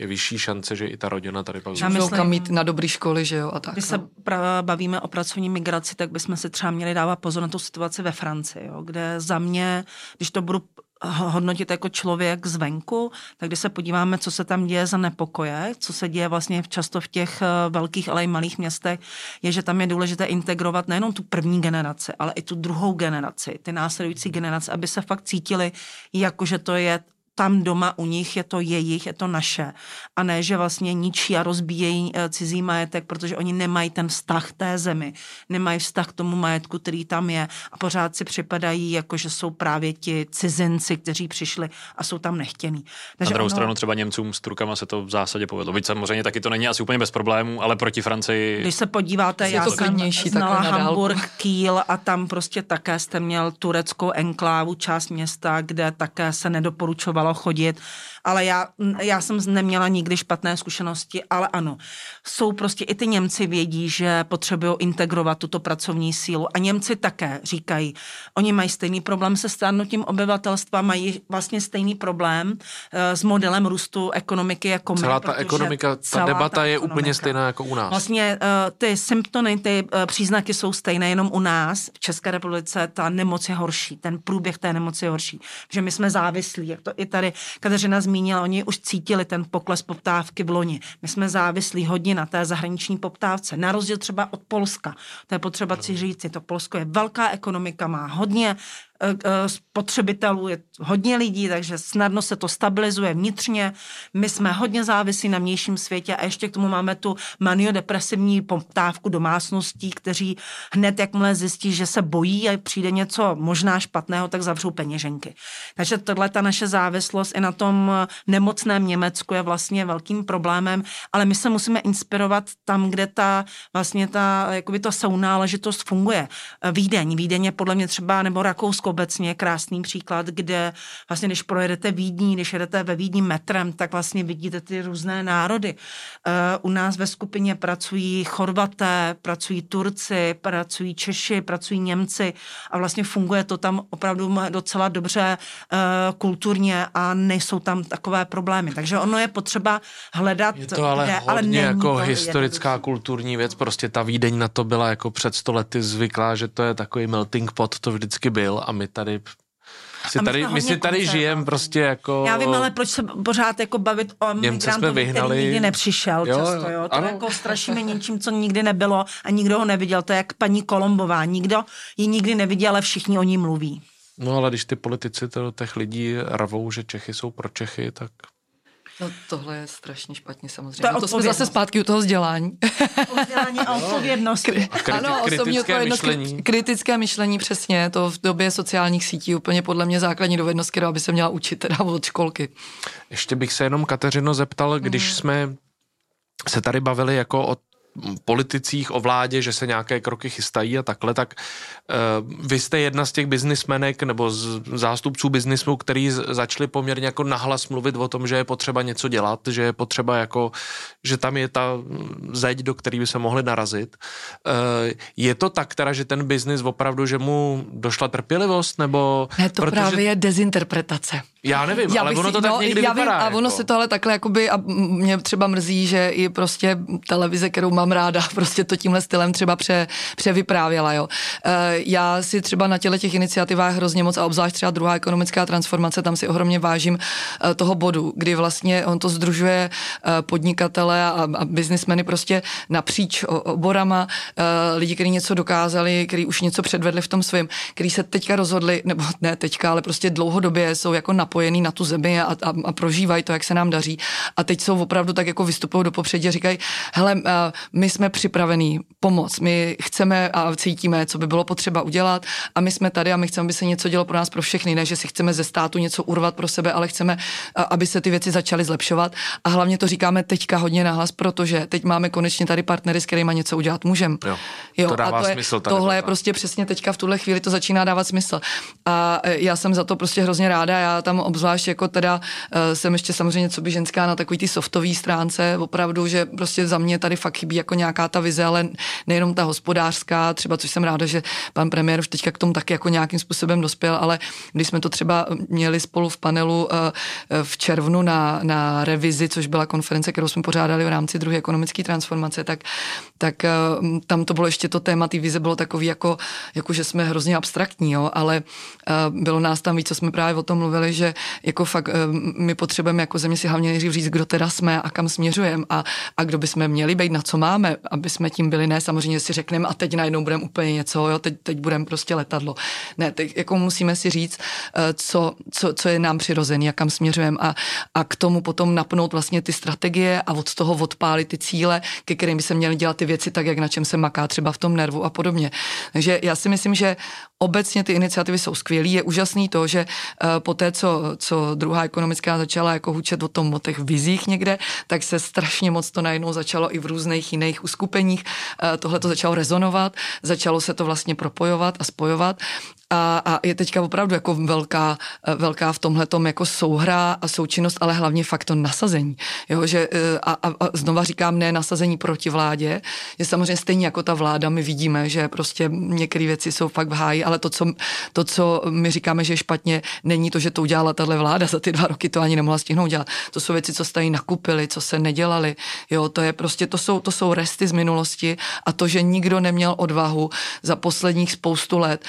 je vyšší šance, že i ta rodina tady pak Já myslím, kam mít na dobrý školy, že jo, a tak. Když no. se pra- bavíme o pracovní migraci, tak bychom si třeba měli dávat pozor na tu situaci ve Francii, jo, kde za mě, když to budu hodnotit jako člověk zvenku, tak když se podíváme, co se tam děje za nepokoje, co se děje vlastně často v těch eh, velkých, ale i malých městech, je, že tam je důležité integrovat nejenom tu první generaci, ale i tu druhou generaci, ty následující generace, aby se fakt cítili, jako že to je tam doma u nich je to jejich, je to naše. A ne, že vlastně ničí a rozbíjejí eh, cizí majetek, protože oni nemají ten vztah té zemi, nemají vztah k tomu majetku, který tam je a pořád si připadají, jako že jsou právě ti cizinci, kteří přišli a jsou tam nechtění. Takže Na druhou ono... stranu třeba Němcům s Turkama se to v zásadě povedlo. Byť samozřejmě taky to není asi úplně bez problémů, ale proti Francii... Když se podíváte, já jsem znala Hamburg, Kiel a tam prostě také jste měl tureckou enklávu, část města, kde také se nedoporučovalo dalo chodit, ale já, já jsem neměla nikdy špatné zkušenosti, ale ano, jsou prostě i ty Němci vědí, že potřebují integrovat tuto pracovní sílu a Němci také říkají, oni mají stejný problém se stárnutím obyvatelstva, mají vlastně stejný problém uh, s modelem růstu ekonomiky jako my. Celá ta ekonomika, ta debata ta je ekonomika. úplně stejná jako u nás. Vlastně uh, ty symptomy, ty uh, příznaky jsou stejné, jenom u nás v České republice ta nemoc je horší, ten průběh té nemoci je horší, že my jsme závislí, jak to i tady Kateřina zmínila, oni už cítili ten pokles poptávky v loni. My jsme závislí hodně na té zahraniční poptávce, na rozdíl třeba od Polska. To je potřeba si říct, to Polsko je velká ekonomika, má hodně spotřebitelů, je hodně lidí, takže snadno se to stabilizuje vnitřně. My jsme hodně závislí na vnějším světě a ještě k tomu máme tu maniodepresivní poptávku domácností, kteří hned, jakmile zjistí, že se bojí a přijde něco možná špatného, tak zavřou peněženky. Takže tohle ta naše závislost i na tom nemocném Německu je vlastně velkým problémem, ale my se musíme inspirovat tam, kde ta vlastně ta, jakoby ta sounáležitost funguje. Vídeň, Vídeň je podle mě třeba, nebo Rakousko obecně je krásný příklad, kde vlastně, když projedete Vídní, když jedete ve Vídní metrem, tak vlastně vidíte ty různé národy. Uh, u nás ve skupině pracují Chorvaté, pracují Turci, pracují Češi, pracují Němci a vlastně funguje to tam opravdu docela dobře uh, kulturně a nejsou tam takové problémy. Takže ono je potřeba hledat. Je to ale kde, hodně ale jako historická jednoduchý. kulturní věc, prostě ta Vídeň na to byla jako před stolety zvyklá, že to je takový melting pot, to vždycky byl a my tady si tady, my si tady žijeme prostě jako... Já vím, ale proč se pořád jako bavit o migrantovi, vyhnali... který nikdy nepřišel jo, často, jo? To ano. jako strašíme něčím, co nikdy nebylo a nikdo ho neviděl. To je jak paní Kolombová. Nikdo ji nikdy neviděl, ale všichni o ní mluví. No ale když ty politici to těch lidí rvou, že Čechy jsou pro Čechy, tak No tohle je strašně špatně samozřejmě. To, to jsme zase zpátky u toho vzdělání. Vzdělání a odpovědnost. Kri- a kriti- ano, osobní odpovědnost. Myšlení. Kritické myšlení, přesně. To v době sociálních sítí úplně podle mě základní dovednost, kterou by se měla učit teda od školky. Ještě bych se jenom Kateřino zeptal, když hmm. jsme se tady bavili jako o politicích, o vládě, že se nějaké kroky chystají a takhle, tak uh, vy jste jedna z těch biznismenek nebo z zástupců biznismu, který začali poměrně jako nahlas mluvit o tom, že je potřeba něco dělat, že je potřeba jako, že tam je ta zeď, do který by se mohli narazit. Uh, je to tak teda, že ten biznis opravdu, že mu došla trpělivost, nebo... Ne, to protože... právě je dezinterpretace. Já nevím, já ale ono to tak no, někdy já vypadá. Vím, a ono jako. se to ale takhle jakoby, a mě třeba mrzí, že i prostě televize, kterou mám ráda, prostě to tímhle stylem třeba pře, převyprávěla, jo. E, já si třeba na těle těch iniciativách hrozně moc, a obzvlášť třeba druhá ekonomická transformace, tam si ohromně vážím e, toho bodu, kdy vlastně on to združuje e, podnikatele a, a biznismeny prostě napříč oborama, lidi, kteří něco dokázali, kteří už něco předvedli v tom svém, kteří se teďka rozhodli, nebo ne teďka, ale prostě dlouhodobě jsou jako napojený na tu zemi a, a, a prožívají to, jak se nám daří. A teď jsou opravdu tak jako vystupují do popředí a říkají, hele, my jsme připravení pomoct, my chceme a cítíme, co by bylo potřeba udělat a my jsme tady a my chceme, aby se něco dělo pro nás, pro všechny, ne, že si chceme ze státu něco urvat pro sebe, ale chceme, aby se ty věci začaly zlepšovat. A hlavně to říkáme teďka hodně nahlas, protože teď máme konečně tady partnery, s kterými něco udělat můžeme. Jo, jo, to dává a to je, smysl. Tady tohle je prostě přesně teďka v tuhle chvíli to začíná dávat smysl. A e, já jsem za to prostě hrozně ráda. Já tam obzvlášť jako teda e, jsem ještě samozřejmě co by ženská na takový ty softové stránce, opravdu, že prostě za mě tady fakt chybí jako nějaká ta vize, ale nejenom ta hospodářská, třeba, což jsem ráda, že pan premiér už teďka k tomu taky jako nějakým způsobem dospěl, ale když jsme to třeba měli spolu v panelu e, v červnu na, na revizi, což byla konference, kterou jsme pořádali v rámci druhé ekonomické transformace, tak, tak tam to bylo ještě to téma, ty vize bylo takový jako, jako že jsme hrozně abstraktní, jo, ale uh, bylo nás tam víc, co jsme právě o tom mluvili, že jako fakt my potřebujeme jako země si hlavně říct, kdo teda jsme a kam směřujeme a, a kdo bychom měli být, na co máme, aby jsme tím byli, ne samozřejmě si řekneme a teď najednou budeme úplně něco, jo, teď, teď budeme prostě letadlo. Ne, teď jako musíme si říct, uh, co, co, co je nám přirozený a kam směřujeme a, a k tomu potom napnout vlastně ty strategie a od toho odpálit ty cíle, ke kterým by se měly dělat ty věci tak, jak na čem se maká třeba v tom nervu a podobně. Takže já si myslím, že obecně ty iniciativy jsou skvělé. Je úžasný to, že uh, po té, co, co druhá ekonomická začala jako hučet o tom, o těch vizích někde, tak se strašně moc to najednou začalo i v různých jiných uskupeních. Uh, Tohle to začalo rezonovat, začalo se to vlastně propojovat a spojovat a, a je teďka opravdu jako velká, velká v tomhle jako souhra a součinnost, ale hlavně fakt to nasazení. Jo, že, e, a, a, a znova říkám, ne nasazení proti vládě, že samozřejmě stejně jako ta vláda, my vidíme, že prostě některé věci jsou fakt v háji, ale to co, to, co my říkáme, že je špatně, není to, že to udělala tahle vláda za ty dva roky, to ani nemohla stihnout dělat. To jsou věci, co tady nakupili, co se nedělali. Jo, to je prostě, to jsou, to jsou resty z minulosti a to, že nikdo neměl odvahu za posledních spoustu let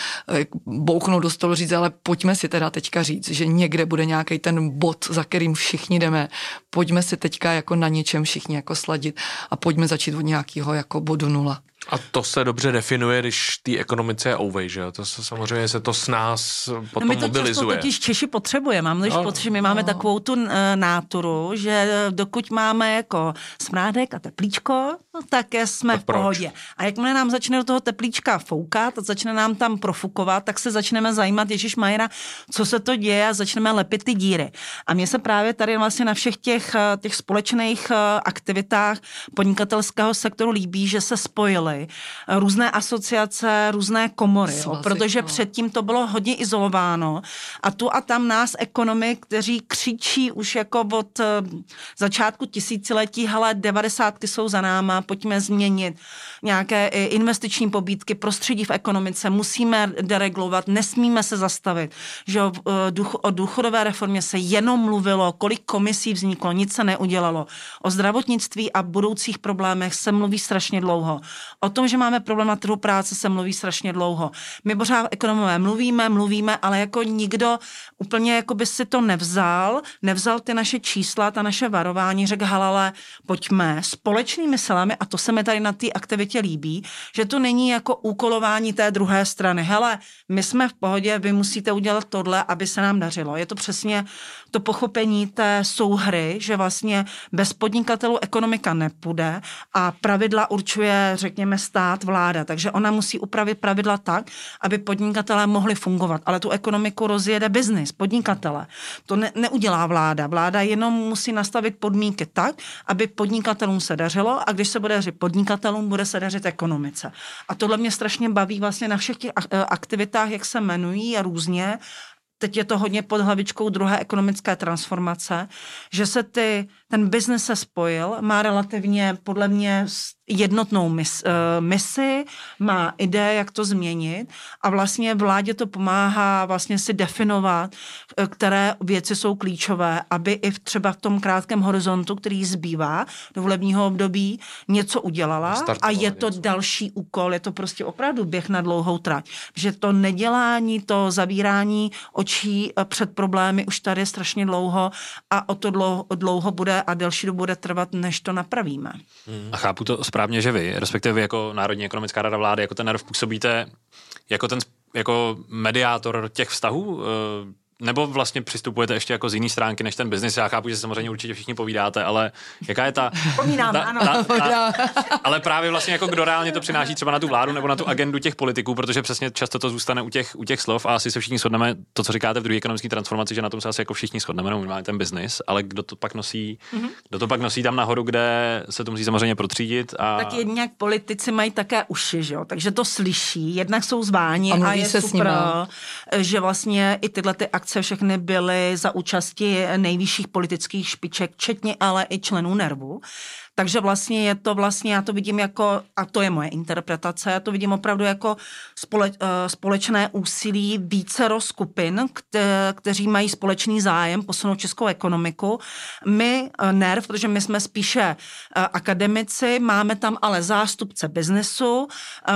bouchnout do stolu říct, ale pojďme si teda teďka říct, že někde bude nějaký ten bod, za kterým všichni jdeme. Pojďme si teďka jako na něčem všichni jako sladit a pojďme začít od nějakého jako bodu nula. A to se dobře definuje, když té ekonomice je ouvej, že jo? To se samozřejmě se to s nás potom no my to mobilizuje. Často totiž Češi potřebujeme. Mám no, pocit, že my máme no. takovou tu uh, náturu, že dokud máme jako smrádek a teplíčko, no, tak jsme tak v proč? pohodě. A jakmile nám začne do toho teplíčka foukat a začne nám tam profukovat, tak se začneme zajímat, Ježíš Majera, co se to děje a začneme lepit ty díry. A mně se právě tady vlastně na všech těch, eh, těch společných eh, aktivitách podnikatelského sektoru líbí, že se spojili spojily různé asociace, různé komory, Svazy, jo, protože no. předtím to bylo hodně izolováno a tu a tam nás ekonomy, kteří křičí už jako od eh, začátku tisíciletí, hele, devadesátky jsou za náma, pojďme změnit nějaké investiční pobídky, prostředí v ekonomice, musíme deregulovat, nesmíme se zastavit, že o, eh, o důchodové reformě se jenom mluvilo, kolik komisí vzniklo, nic se neudělalo. O zdravotnictví a budoucích problémech se mluví strašně dlouho. O tom, že máme problém na trhu práce, se mluví strašně dlouho. My pořád ekonomové mluvíme, mluvíme, ale jako nikdo úplně jako by si to nevzal, nevzal ty naše čísla, ta naše varování, řekl, halale, pojďme společnými silami, a to se mi tady na té aktivitě líbí, že to není jako úkolování té druhé strany. Hele, my jsme v pohodě, vy musíte udělat tohle, aby se nám dařilo. Je to přesně to pochopení té souhry, že vlastně bez podnikatelů ekonomika nepůjde a pravidla určuje, řekněme, stát, vláda. Takže ona musí upravit pravidla tak, aby podnikatelé mohli fungovat. Ale tu ekonomiku rozjede biznis, podnikatele. To ne, neudělá vláda. Vláda jenom musí nastavit podmínky tak, aby podnikatelům se dařilo a když se bude dařit podnikatelům, bude se dařit ekonomice. A tohle mě strašně baví vlastně na všech těch aktivitách, jak se jmenují a různě teď je to hodně pod hlavičkou druhé ekonomické transformace, že se ty, ten biznes se spojil, má relativně podle mě jednotnou mis, uh, misi, má ideje, jak to změnit a vlastně vládě to pomáhá vlastně si definovat, eh, které věci jsou klíčové, aby i v, třeba v tom krátkém horizontu, který zbývá do volebního období, něco udělala a je to něco. další úkol, je to prostě opravdu běh na dlouhou trať. Že to nedělání, to zavírání očí eh, před problémy už tady strašně dlouho a o to dlouho, dlouho bude a delší dobu bude trvat, než to napravíme. Hmm. A chápu to správně, že vy, respektive vy jako Národní ekonomická rada vlády, jako ten NERV působíte jako ten jako mediátor těch vztahů, eh, nebo vlastně přistupujete ještě jako z jiné stránky než ten biznis? Já chápu, že samozřejmě určitě všichni povídáte, ale jaká je ta... Povídáme, ano. Ta, ta, ale právě vlastně jako kdo reálně to přináší třeba na tu vládu nebo na tu agendu těch politiků, protože přesně často to zůstane u těch, u těch slov a asi se všichni shodneme, to, co říkáte v druhé ekonomické transformaci, že na tom se asi jako všichni shodneme, nebo máme ten biznis, ale kdo to pak nosí, mm-hmm. kdo to pak nosí tam nahoru, kde se to musí samozřejmě protřídit. A... Tak jednak politici mají také uši, že jo? takže to slyší, jednak jsou zváni a, a je se super, že vlastně i tyhle ty akce všechny byly za účasti nejvyšších politických špiček, včetně ale i členů nervu. Takže vlastně je to vlastně, já to vidím jako, a to je moje interpretace, já to vidím opravdu jako spole, eh, společné úsilí více skupin, kte, kteří mají společný zájem posunout českou ekonomiku. My, eh, NERV, protože my jsme spíše eh, akademici, máme tam ale zástupce biznesu,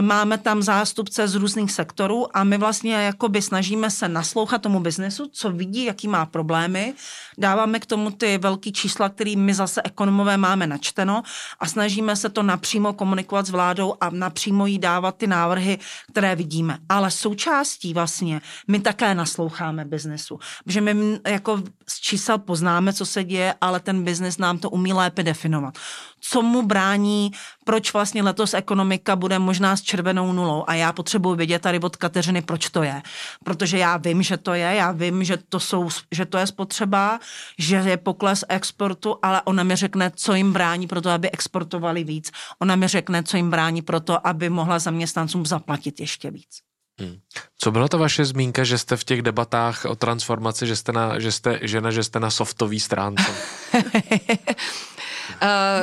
máme tam zástupce z různých sektorů a my vlastně jakoby snažíme se naslouchat tomu biznesu, co vidí, jaký má problémy, dáváme k tomu ty velký čísla, který my zase ekonomové máme načteno všechno a snažíme se to napřímo komunikovat s vládou a napřímo jí dávat ty návrhy, které vidíme. Ale součástí vlastně my také nasloucháme biznesu. Protože my jako z čísel poznáme, co se děje, ale ten biznes nám to umí lépe definovat. Co mu brání, proč vlastně letos ekonomika bude možná s červenou nulou a já potřebuji vědět tady od Kateřiny, proč to je. Protože já vím, že to je, já vím, že to, jsou, že to je spotřeba, že je pokles exportu, ale ona mi řekne, co jim brání pro to, aby exportovali víc. Ona mi řekne, co jim brání pro to, aby mohla zaměstnancům zaplatit ještě víc. Hmm. Co byla ta vaše zmínka, že jste v těch debatách o transformaci, že jste, na, že jste žena, že jste na softový stránce?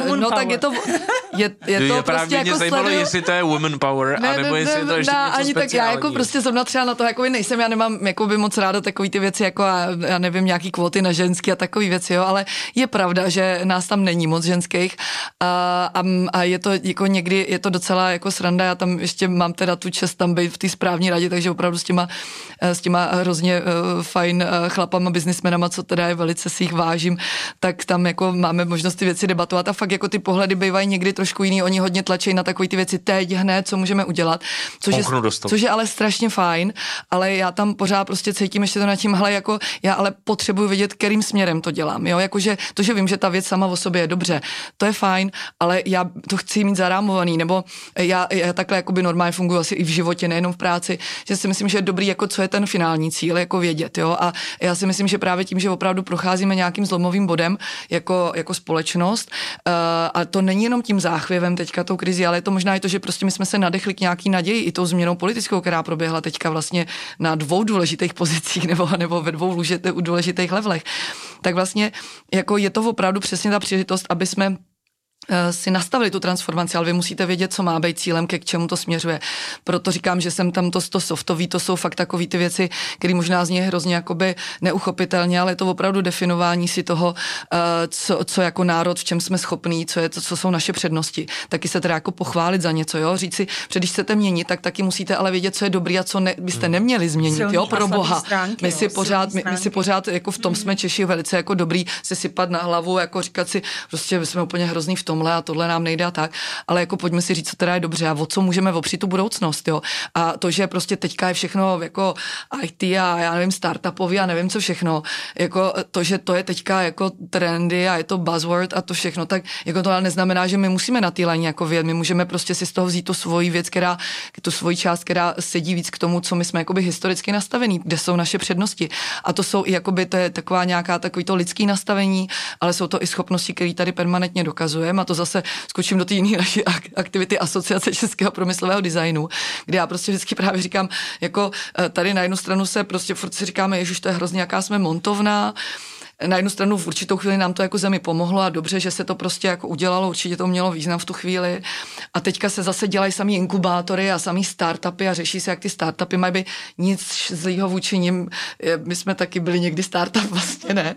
Uh, no power. tak je to, je, je to je prostě právě jako mě zajímalo, sleduju... jestli to je woman power, ne, anebo ne, jestli je to ještě ne, něco ani tak já jako prostě zrovna třeba na to jako nejsem, já nemám jako by moc ráda takový ty věci, jako já nevím, nějaký kvóty na ženský a takový věci, jo, ale je pravda, že nás tam není moc ženských a, a, a je to jako někdy, je to docela jako sranda, já tam ještě mám teda tu čest tam být v té správní radě, takže opravdu s těma, s těma hrozně uh, fajn uh, chlapama, biznismenama, co teda je velice si jich vážím, tak tam jako máme možnost ty věci debatovat a fakt jako ty pohledy bývají někdy trošku jiný, oni hodně tlačí na takové ty věci teď hned, co můžeme udělat, což je, což je ale strašně fajn, ale já tam pořád prostě cítím ještě to na tím, hele, jako já ale potřebuji vědět, kterým směrem to dělám, jo, jakože to, že vím, že ta věc sama o sobě je dobře, to je fajn, ale já to chci mít zarámovaný, nebo já, já takhle jakoby normálně funguji asi i v životě, nejenom v práci, že si myslím, že je dobrý, jako co je ten finální cíl, jako vědět, jo, a já si myslím, že právě tím, že opravdu procházíme nějakým zlomovým bodem jako, jako společnost, Uh, a to není jenom tím záchvěvem teďka tou krizi, ale je to možná i to, že prostě my jsme se nadechli k nějaký naději i tou změnou politickou, která proběhla teďka vlastně na dvou důležitých pozicích nebo, nebo ve dvou důležitých levelech. Tak vlastně jako je to opravdu přesně ta příležitost, aby jsme Eh, si nastavili tu transformaci, ale vy musíte vědět, co má být cílem, ke k čemu to směřuje. Proto říkám, že jsem tam to, to softový, to jsou fakt takové ty věci, které možná zní hrozně jakoby neuchopitelně, ale je to opravdu definování si toho, eh, co, co jako národ, v čem jsme schopní, co, je, co jsou naše přednosti. Taky se teda jako pochválit za něco, jo, říct si, že když chcete měnit, tak taky musíte ale vědět, co je dobrý a co ne, byste hmm. neměli změnit, Silný jo, pro boha. Stránky, my si pořád, my, my, si pořád jako v tom jsme Češi velice jako dobrý se sypat na hlavu, jako říkat si, prostě jsme úplně hrozný v tom, tomhle a tohle nám nejde a tak, ale jako pojďme si říct, co teda je dobře a o co můžeme opřít tu budoucnost, jo. A to, že prostě teďka je všechno jako IT a já nevím, startupový a nevím co všechno, jako to, že to je teďka jako trendy a je to buzzword a to všechno, tak jako to ale neznamená, že my musíme na té jako věd, my můžeme prostě si z toho vzít tu svoji věc, která, tu svoji část, která sedí víc k tomu, co my jsme jakoby historicky nastavení, kde jsou naše přednosti. A to jsou i jakoby, to je taková nějaká takový to lidský nastavení, ale jsou to i schopnosti, které tady permanentně dokazujeme. A to zase skočím do té jiné naší aktivity Asociace českého promyslového designu, kde já prostě vždycky právě říkám, jako eh, tady na jednu stranu se prostě furt si říkáme, že to je hrozně, jaká jsme montovná, na jednu stranu v určitou chvíli nám to jako zemi pomohlo a dobře, že se to prostě jako udělalo, určitě to mělo význam v tu chvíli. A teďka se zase dělají samý inkubátory a samý startupy a řeší se, jak ty startupy mají být nic zlýho vůči nim. My jsme taky byli někdy startup, vlastně ne.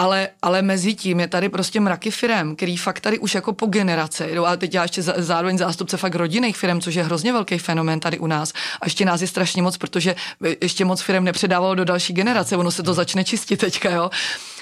Ale, ale mezi tím je tady prostě mraky firem, který fakt tady už jako po generace jdou. A teď já ještě zároveň zástupce fakt rodinných firm, což je hrozně velký fenomén tady u nás. A ještě nás je strašně moc, protože ještě moc firm nepředávalo do další generace. Ono se to začne čistit teďka, jo.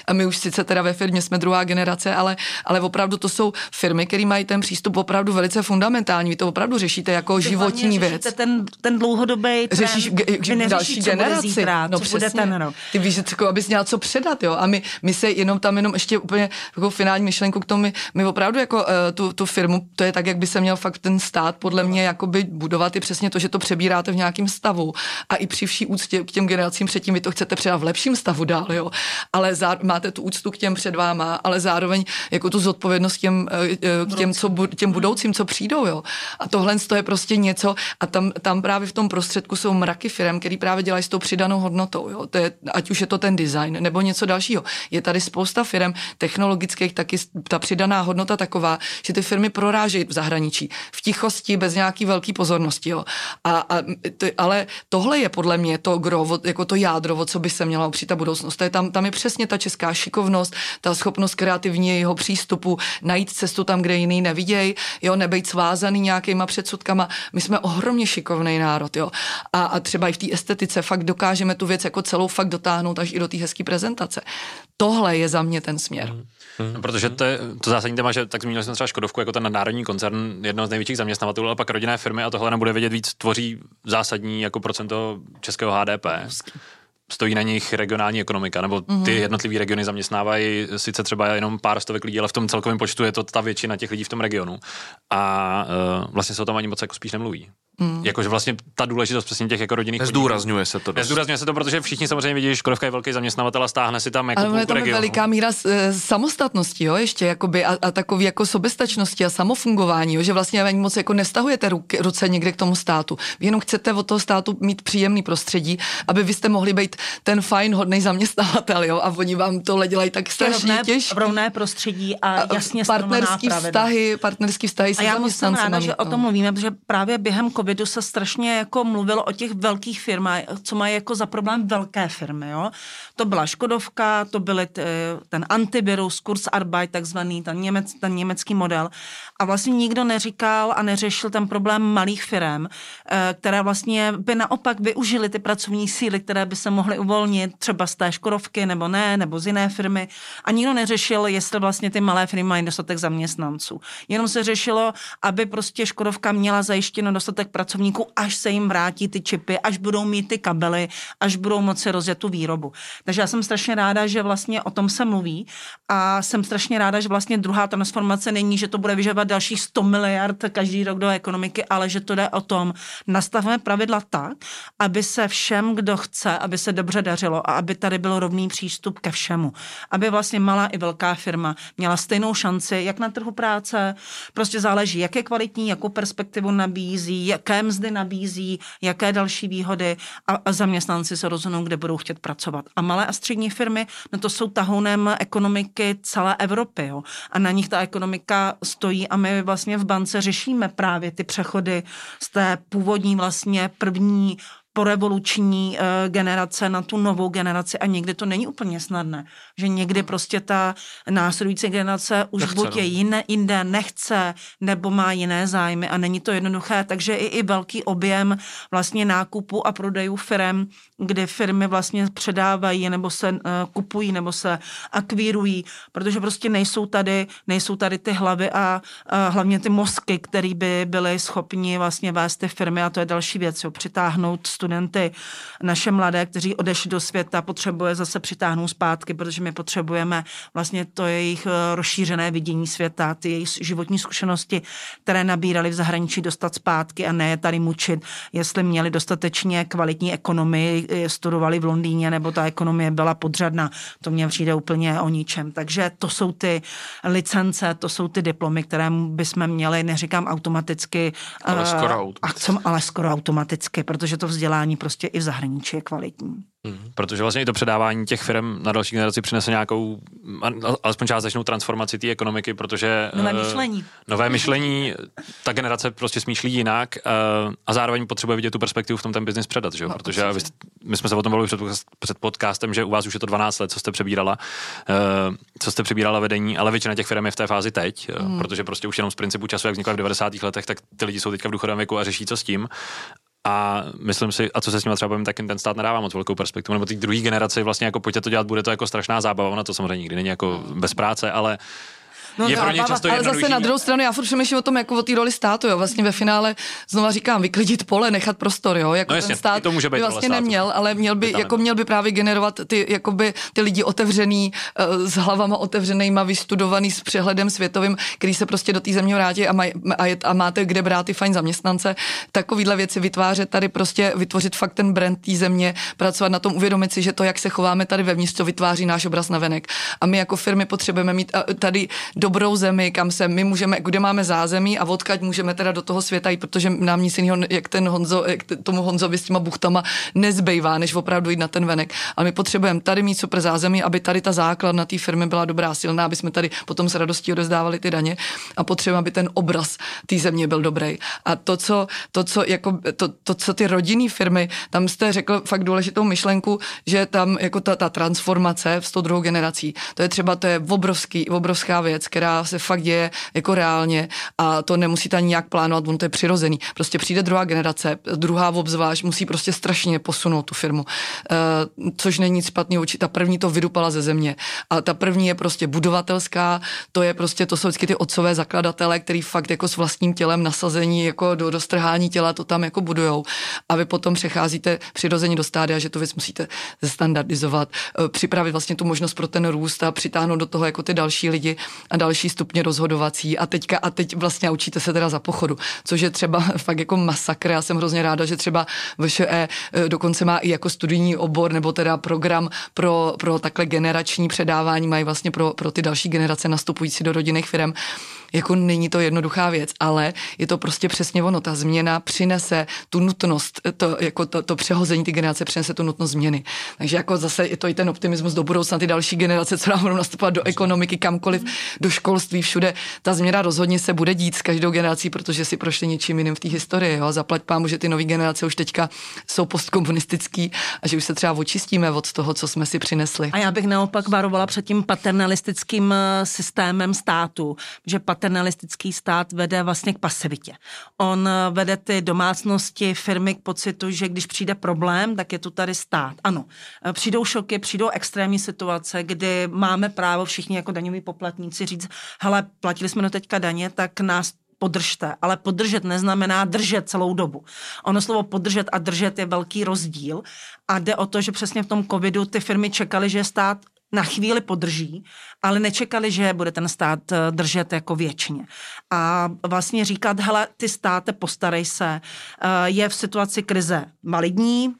A my už sice teda ve firmě jsme druhá generace, ale, ale opravdu to jsou firmy, které mají ten přístup opravdu velice fundamentální. Vy to opravdu řešíte jako Vy životní věc. Ten, ten dlouhodobý trend, Řešíš ge, další generaci. Zítra, no, co přesně. bude ten rok. Ty víš, jako, abys měl co předat, jo. A my, my se jenom tam jenom ještě úplně jako finální myšlenku k tomu, my, my opravdu jako uh, tu, tu, firmu, to je tak, jak by se měl fakt ten stát podle mě jakoby budovat i přesně to, že to přebíráte v nějakém stavu a i při vší úctě k těm generacím předtím vy to chcete předat v lepším stavu dál, jo. Ale zá, máte tu úctu k těm před váma, ale zároveň jako tu zodpovědnost těm, eh, eh, k těm, co, těm budoucím, co přijdou, jo. A tohle to je prostě něco a tam, tam právě v tom prostředku jsou mraky firm, který právě dělají s tou přidanou hodnotou, jo. To je, ať už je to ten design nebo něco dalšího. Je tady spousta firm technologických, taky ta přidaná hodnota taková, že ty firmy prorážejí v zahraničí, v tichosti, bez nějaký velký pozornosti, jo. A, a to, ale tohle je podle mě to gro, jako to jádro, co by se měla opřít ta budoucnost. To je tam, tam je přesně ta česká šikovnost, ta schopnost kreativního přístupu, najít cestu tam, kde jiný nevidějí, jo, nebejt svázaný nějakýma předsudkama. My jsme ohromně šikovný národ, jo. A, a třeba i v té estetice fakt dokážeme tu věc jako celou fakt dotáhnout až i do té hezké prezentace. Tohle je za mě ten směr. Mm. No, protože to, je, to zásadní téma, že tak zmínil jsem třeba Škodovku jako ten národní koncern, jedno z největších zaměstnavatelů, ale pak rodinné firmy a tohle nebude vědět víc, tvoří zásadní jako procento českého HDP stojí na nich regionální ekonomika, nebo ty mm-hmm. jednotlivé regiony zaměstnávají sice třeba jenom pár stovek lidí, ale v tom celkovém počtu je to ta většina těch lidí v tom regionu. A uh, vlastně se o tom ani moc jako spíš nemluví. Mm. Jakože vlastně ta důležitost přesně těch jako rodinných Zdůrazňuje se to. Zdůrazňuje se to, protože všichni samozřejmě vidí, že Škodovka je velký zaměstnavatel a stáhne si tam jako Ale je tam regionu. veliká míra e, samostatnosti, jo, ještě jakoby, a, a takový jako sobestačnosti a samofungování, jo, že vlastně ani moc jako nestahujete ruky, ruce někde k tomu státu. Vy jenom chcete od toho státu mít příjemný prostředí, aby vy jste mohli být ten fajn, hodný zaměstnavatel, jo, a oni vám tohle dělají tak strašně rovné, těžké. Rovné prostředí a jasně partnerský vztahy, partnerský vztahy se a já jsem ráda, že o tom mluvíme, protože právě během covidu se strašně jako mluvilo o těch velkých firmách, co mají jako za problém velké firmy, jo. To byla Škodovka, to byly t, ten antivirus, Kurzarbeit, takzvaný, ten, němec, ten německý model. A vlastně nikdo neříkal a neřešil ten problém malých firm, eh, které vlastně by naopak využili ty pracovní síly, které by se mohly uvolnit třeba z té Škodovky nebo ne, nebo z jiné firmy. A nikdo neřešil, jestli vlastně ty malé firmy mají dostatek zaměstnanců. Jenom se řešilo, aby prostě Škodovka měla zajištěno dostatek pracovníků, až se jim vrátí ty čipy, až budou mít ty kabely, až budou moci rozjet tu výrobu. Takže já jsem strašně ráda, že vlastně o tom se mluví a jsem strašně ráda, že vlastně druhá transformace není, že to bude vyžadovat dalších 100 miliard každý rok do ekonomiky, ale že to jde o tom, nastavíme pravidla tak, aby se všem, kdo chce, aby se dobře dařilo a aby tady byl rovný přístup ke všemu. Aby vlastně malá i velká firma měla stejnou šanci, jak na trhu práce, prostě záleží, jaké kvalitní, jakou perspektivu nabízí, jaké mzdy nabízí, jaké další výhody a, a zaměstnanci se rozhodnou, kde budou chtět pracovat. A malé a střední firmy, no to jsou tahounem ekonomiky celé Evropy. Jo. A na nich ta ekonomika stojí a my vlastně v bance řešíme právě ty přechody z té původní vlastně první porevoluční uh, generace na tu novou generaci a někdy to není úplně snadné. Že někdy prostě ta následující generace už nechce, buď no. je jiné, jinde nechce, nebo má jiné zájmy a není to jednoduché. Takže i, i velký objem vlastně nákupu a prodejů firm, kdy firmy vlastně předávají nebo se uh, kupují nebo se akvírují, protože prostě nejsou tady, nejsou tady ty hlavy a uh, hlavně ty mozky, které by byly schopni vlastně vést ty firmy a to je další věc, jo, přitáhnout studenty, naše mladé, kteří odešli do světa, potřebuje zase přitáhnout zpátky, protože my potřebujeme vlastně to jejich eh, rozšířené vidění světa, ty jejich životní zkušenosti, které nabírali v zahraničí, dostat zpátky a ne je tady mučit, jestli měli dostatečně kvalitní ekonomii, eh, studovali v Londýně, nebo ta ekonomie byla podřadná. To mě přijde úplně o ničem. Takže to jsou ty licence, to jsou ty diplomy, které bychom měli, neříkám automaticky, ale skoro automaticky, ale skoro automaticky protože to vzdělání prostě i v zahraničí je kvalitní. Hmm. Protože vlastně i to předávání těch firm na další generaci přinese nějakou, alespoň částečnou transformaci té ekonomiky, protože... Nové uh, myšlení. Nové myšlení, ta generace prostě smýšlí jinak uh, a zároveň potřebuje vidět tu perspektivu v tom ten biznis předat, že jo? No, protože vy, my jsme se o tom bavili před, před podcastem, že u vás už je to 12 let, co jste přebírala, uh, co jste přebírala vedení, ale většina těch firm je v té fázi teď, hmm. protože prostě už jenom z principu času, jak vznikla v 90. letech, tak ty lidi jsou teďka v důchodovém věku a řeší, co s tím. A myslím si, a co se s ním třeba bavím, tak ten stát nedává moc velkou perspektivu, nebo ty druhé generaci vlastně jako pojďte to dělat, bude to jako strašná zábava, ona to samozřejmě nikdy není jako bez práce, ale No, je pro ně často ale zase na druhou stranu, já furt přemýšlím o tom, jako o té roli státu, jo. Vlastně ve finále znova říkám, vyklidit pole, nechat prostor, jo. Jako no jasně, ten stát to může být by vlastně neměl, ale měl by, jako měl by právě generovat ty, jakoby, ty lidi otevřený, uh, s hlavama otevřenýma, vystudovaný s přehledem světovým, který se prostě do té země vrátí a, maj, a, je, a, máte kde brát ty fajn zaměstnance. Takovýhle věci vytvářet tady prostě, vytvořit fakt ten brand té země, pracovat na tom, uvědomit si, že to, jak se chováme tady vevnitř, to vytváří náš obraz na venek. A my jako firmy potřebujeme mít tady dobrou zemi, kam se my můžeme, kde máme zázemí a odkaď můžeme teda do toho světa jít, protože nám nic jiného, jak ten Honzo, jak tomu Honzovi s těma buchtama nezbývá, než opravdu jít na ten venek. Ale my potřebujeme tady mít super zázemí, aby tady ta základna té firmy byla dobrá, silná, aby jsme tady potom s radostí odezdávali ty daně a potřebujeme, aby ten obraz té země byl dobrý. A to, co, to, co, jako, to, to, co ty rodinné firmy, tam jste řekl fakt důležitou myšlenku, že tam jako ta, ta transformace v 102. generací, to je třeba, to je obrovský, obrovská věc, která se fakt děje jako reálně a to nemusíte ani nějak plánovat, on to je přirozený. Prostě přijde druhá generace, druhá obzvlášť musí prostě strašně posunout tu firmu, uh, což není nic špatného, ta první to vydupala ze země. A ta první je prostě budovatelská, to je prostě, to jsou vždycky ty otcové zakladatele, který fakt jako s vlastním tělem nasazení jako do, strhání těla to tam jako budujou. A vy potom přecházíte přirozeně do stádia, že tu věc musíte zestandardizovat, uh, připravit vlastně tu možnost pro ten růst a přitáhnout do toho jako ty další lidi a další stupně rozhodovací a teďka a teď vlastně učíte se teda za pochodu, což je třeba fakt jako masakr. Já jsem hrozně ráda, že třeba VŠE eh, dokonce má i jako studijní obor nebo teda program pro, pro takhle generační předávání, mají vlastně pro, pro ty další generace nastupující do rodinných firm jako není to jednoduchá věc, ale je to prostě přesně ono. Ta změna přinese tu nutnost, to, jako to, to přehození ty generace přinese tu nutnost změny. Takže jako zase je to i ten optimismus do budoucna, ty další generace, co nám budou nastupovat do ekonomiky, kamkoliv, do školství, všude. Ta změna rozhodně se bude dít s každou generací, protože si prošli něčím jiným v té historii. Jo? Zaplať pámu, že ty nové generace už teďka jsou postkomunistický a že už se třeba očistíme od toho, co jsme si přinesli. A já bych naopak varovala před tím paternalistickým eh, systémem státu, že pat paternalistický stát vede vlastně k pasivitě. On eh, vede ty domácnosti, firmy k pocitu, že když přijde problém, tak je tu tady stát. Ano, eh, přijdou šoky, přijdou extrémní situace, kdy máme právo všichni jako daňoví poplatníci říct, hele, platili jsme do teďka daně, tak nás podržte, ale podržet neznamená držet celou dobu. Ono slovo podržet a držet je velký rozdíl a jde o to, že přesně v tom covidu ty firmy čekaly, že stát na chvíli podrží, ale nečekali, že bude ten stát eh, držet jako věčně. A vlastně říkat, hele, ty státe, postarej se, eh, je v situaci krize maligní,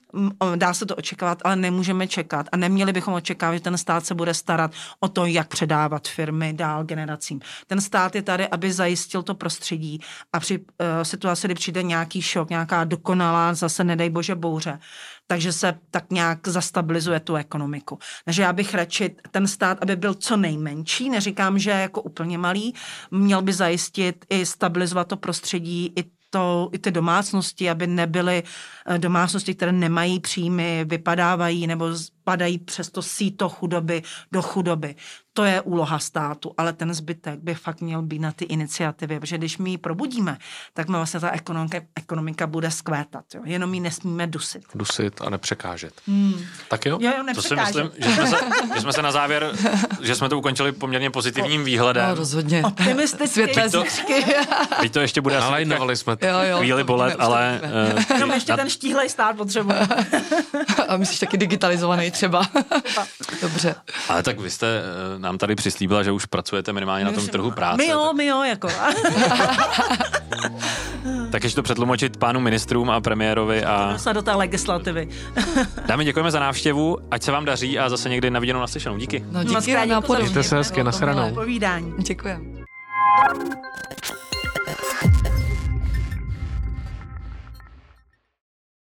dá se to očekávat, ale nemůžeme čekat a neměli bychom očekávat, že ten stát se bude starat o to, jak předávat firmy dál generacím. Ten stát je tady, aby zajistil to prostředí a při uh, situaci, kdy přijde nějaký šok, nějaká dokonalá, zase nedej bože bouře, takže se tak nějak zastabilizuje tu ekonomiku. Takže já bych radši ten stát, aby byl co nejmenší, neříkám, že jako úplně malý, měl by zajistit i stabilizovat to prostředí, i to, i ty domácnosti, aby nebyly eh, domácnosti, které nemají příjmy, vypadávají nebo padají přes to síto chudoby do chudoby. To je úloha státu, ale ten zbytek by fakt měl být na ty iniciativy, protože když my ji probudíme, tak my vlastně ta ekonomika, ekonomika bude skvétat. Jo? Jenom ji nesmíme dusit. Dusit a nepřekážet. Hmm. Tak jo? Jo, jo, to si myslím, že jsme, se, že jsme se na závěr, že jsme to ukončili poměrně pozitivním výhledem. No, rozhodně. Optimisticky. Světlé to, teď to ještě bude ale jsme to. Jo, jo, chvíli bolet, ale... Uh, no, ještě na... ten štíhlej stát potřebuje. a myslíš taky digitalizovaný třeba. Dobře. Ale tak vy jste uh, nám tady přislíbila, že už pracujete minimálně my na tom trhu práce. My jo, tak... my jo, jako. tak ještě to přetlumočit pánu ministrům a premiérovi a... Se do té legislativy. Dámy, děkujeme za návštěvu, ať se vám daří a zase někdy na viděnou naslyšenou. Díky. No díky, na Mějte se hezky, na Povídání. Děkujeme.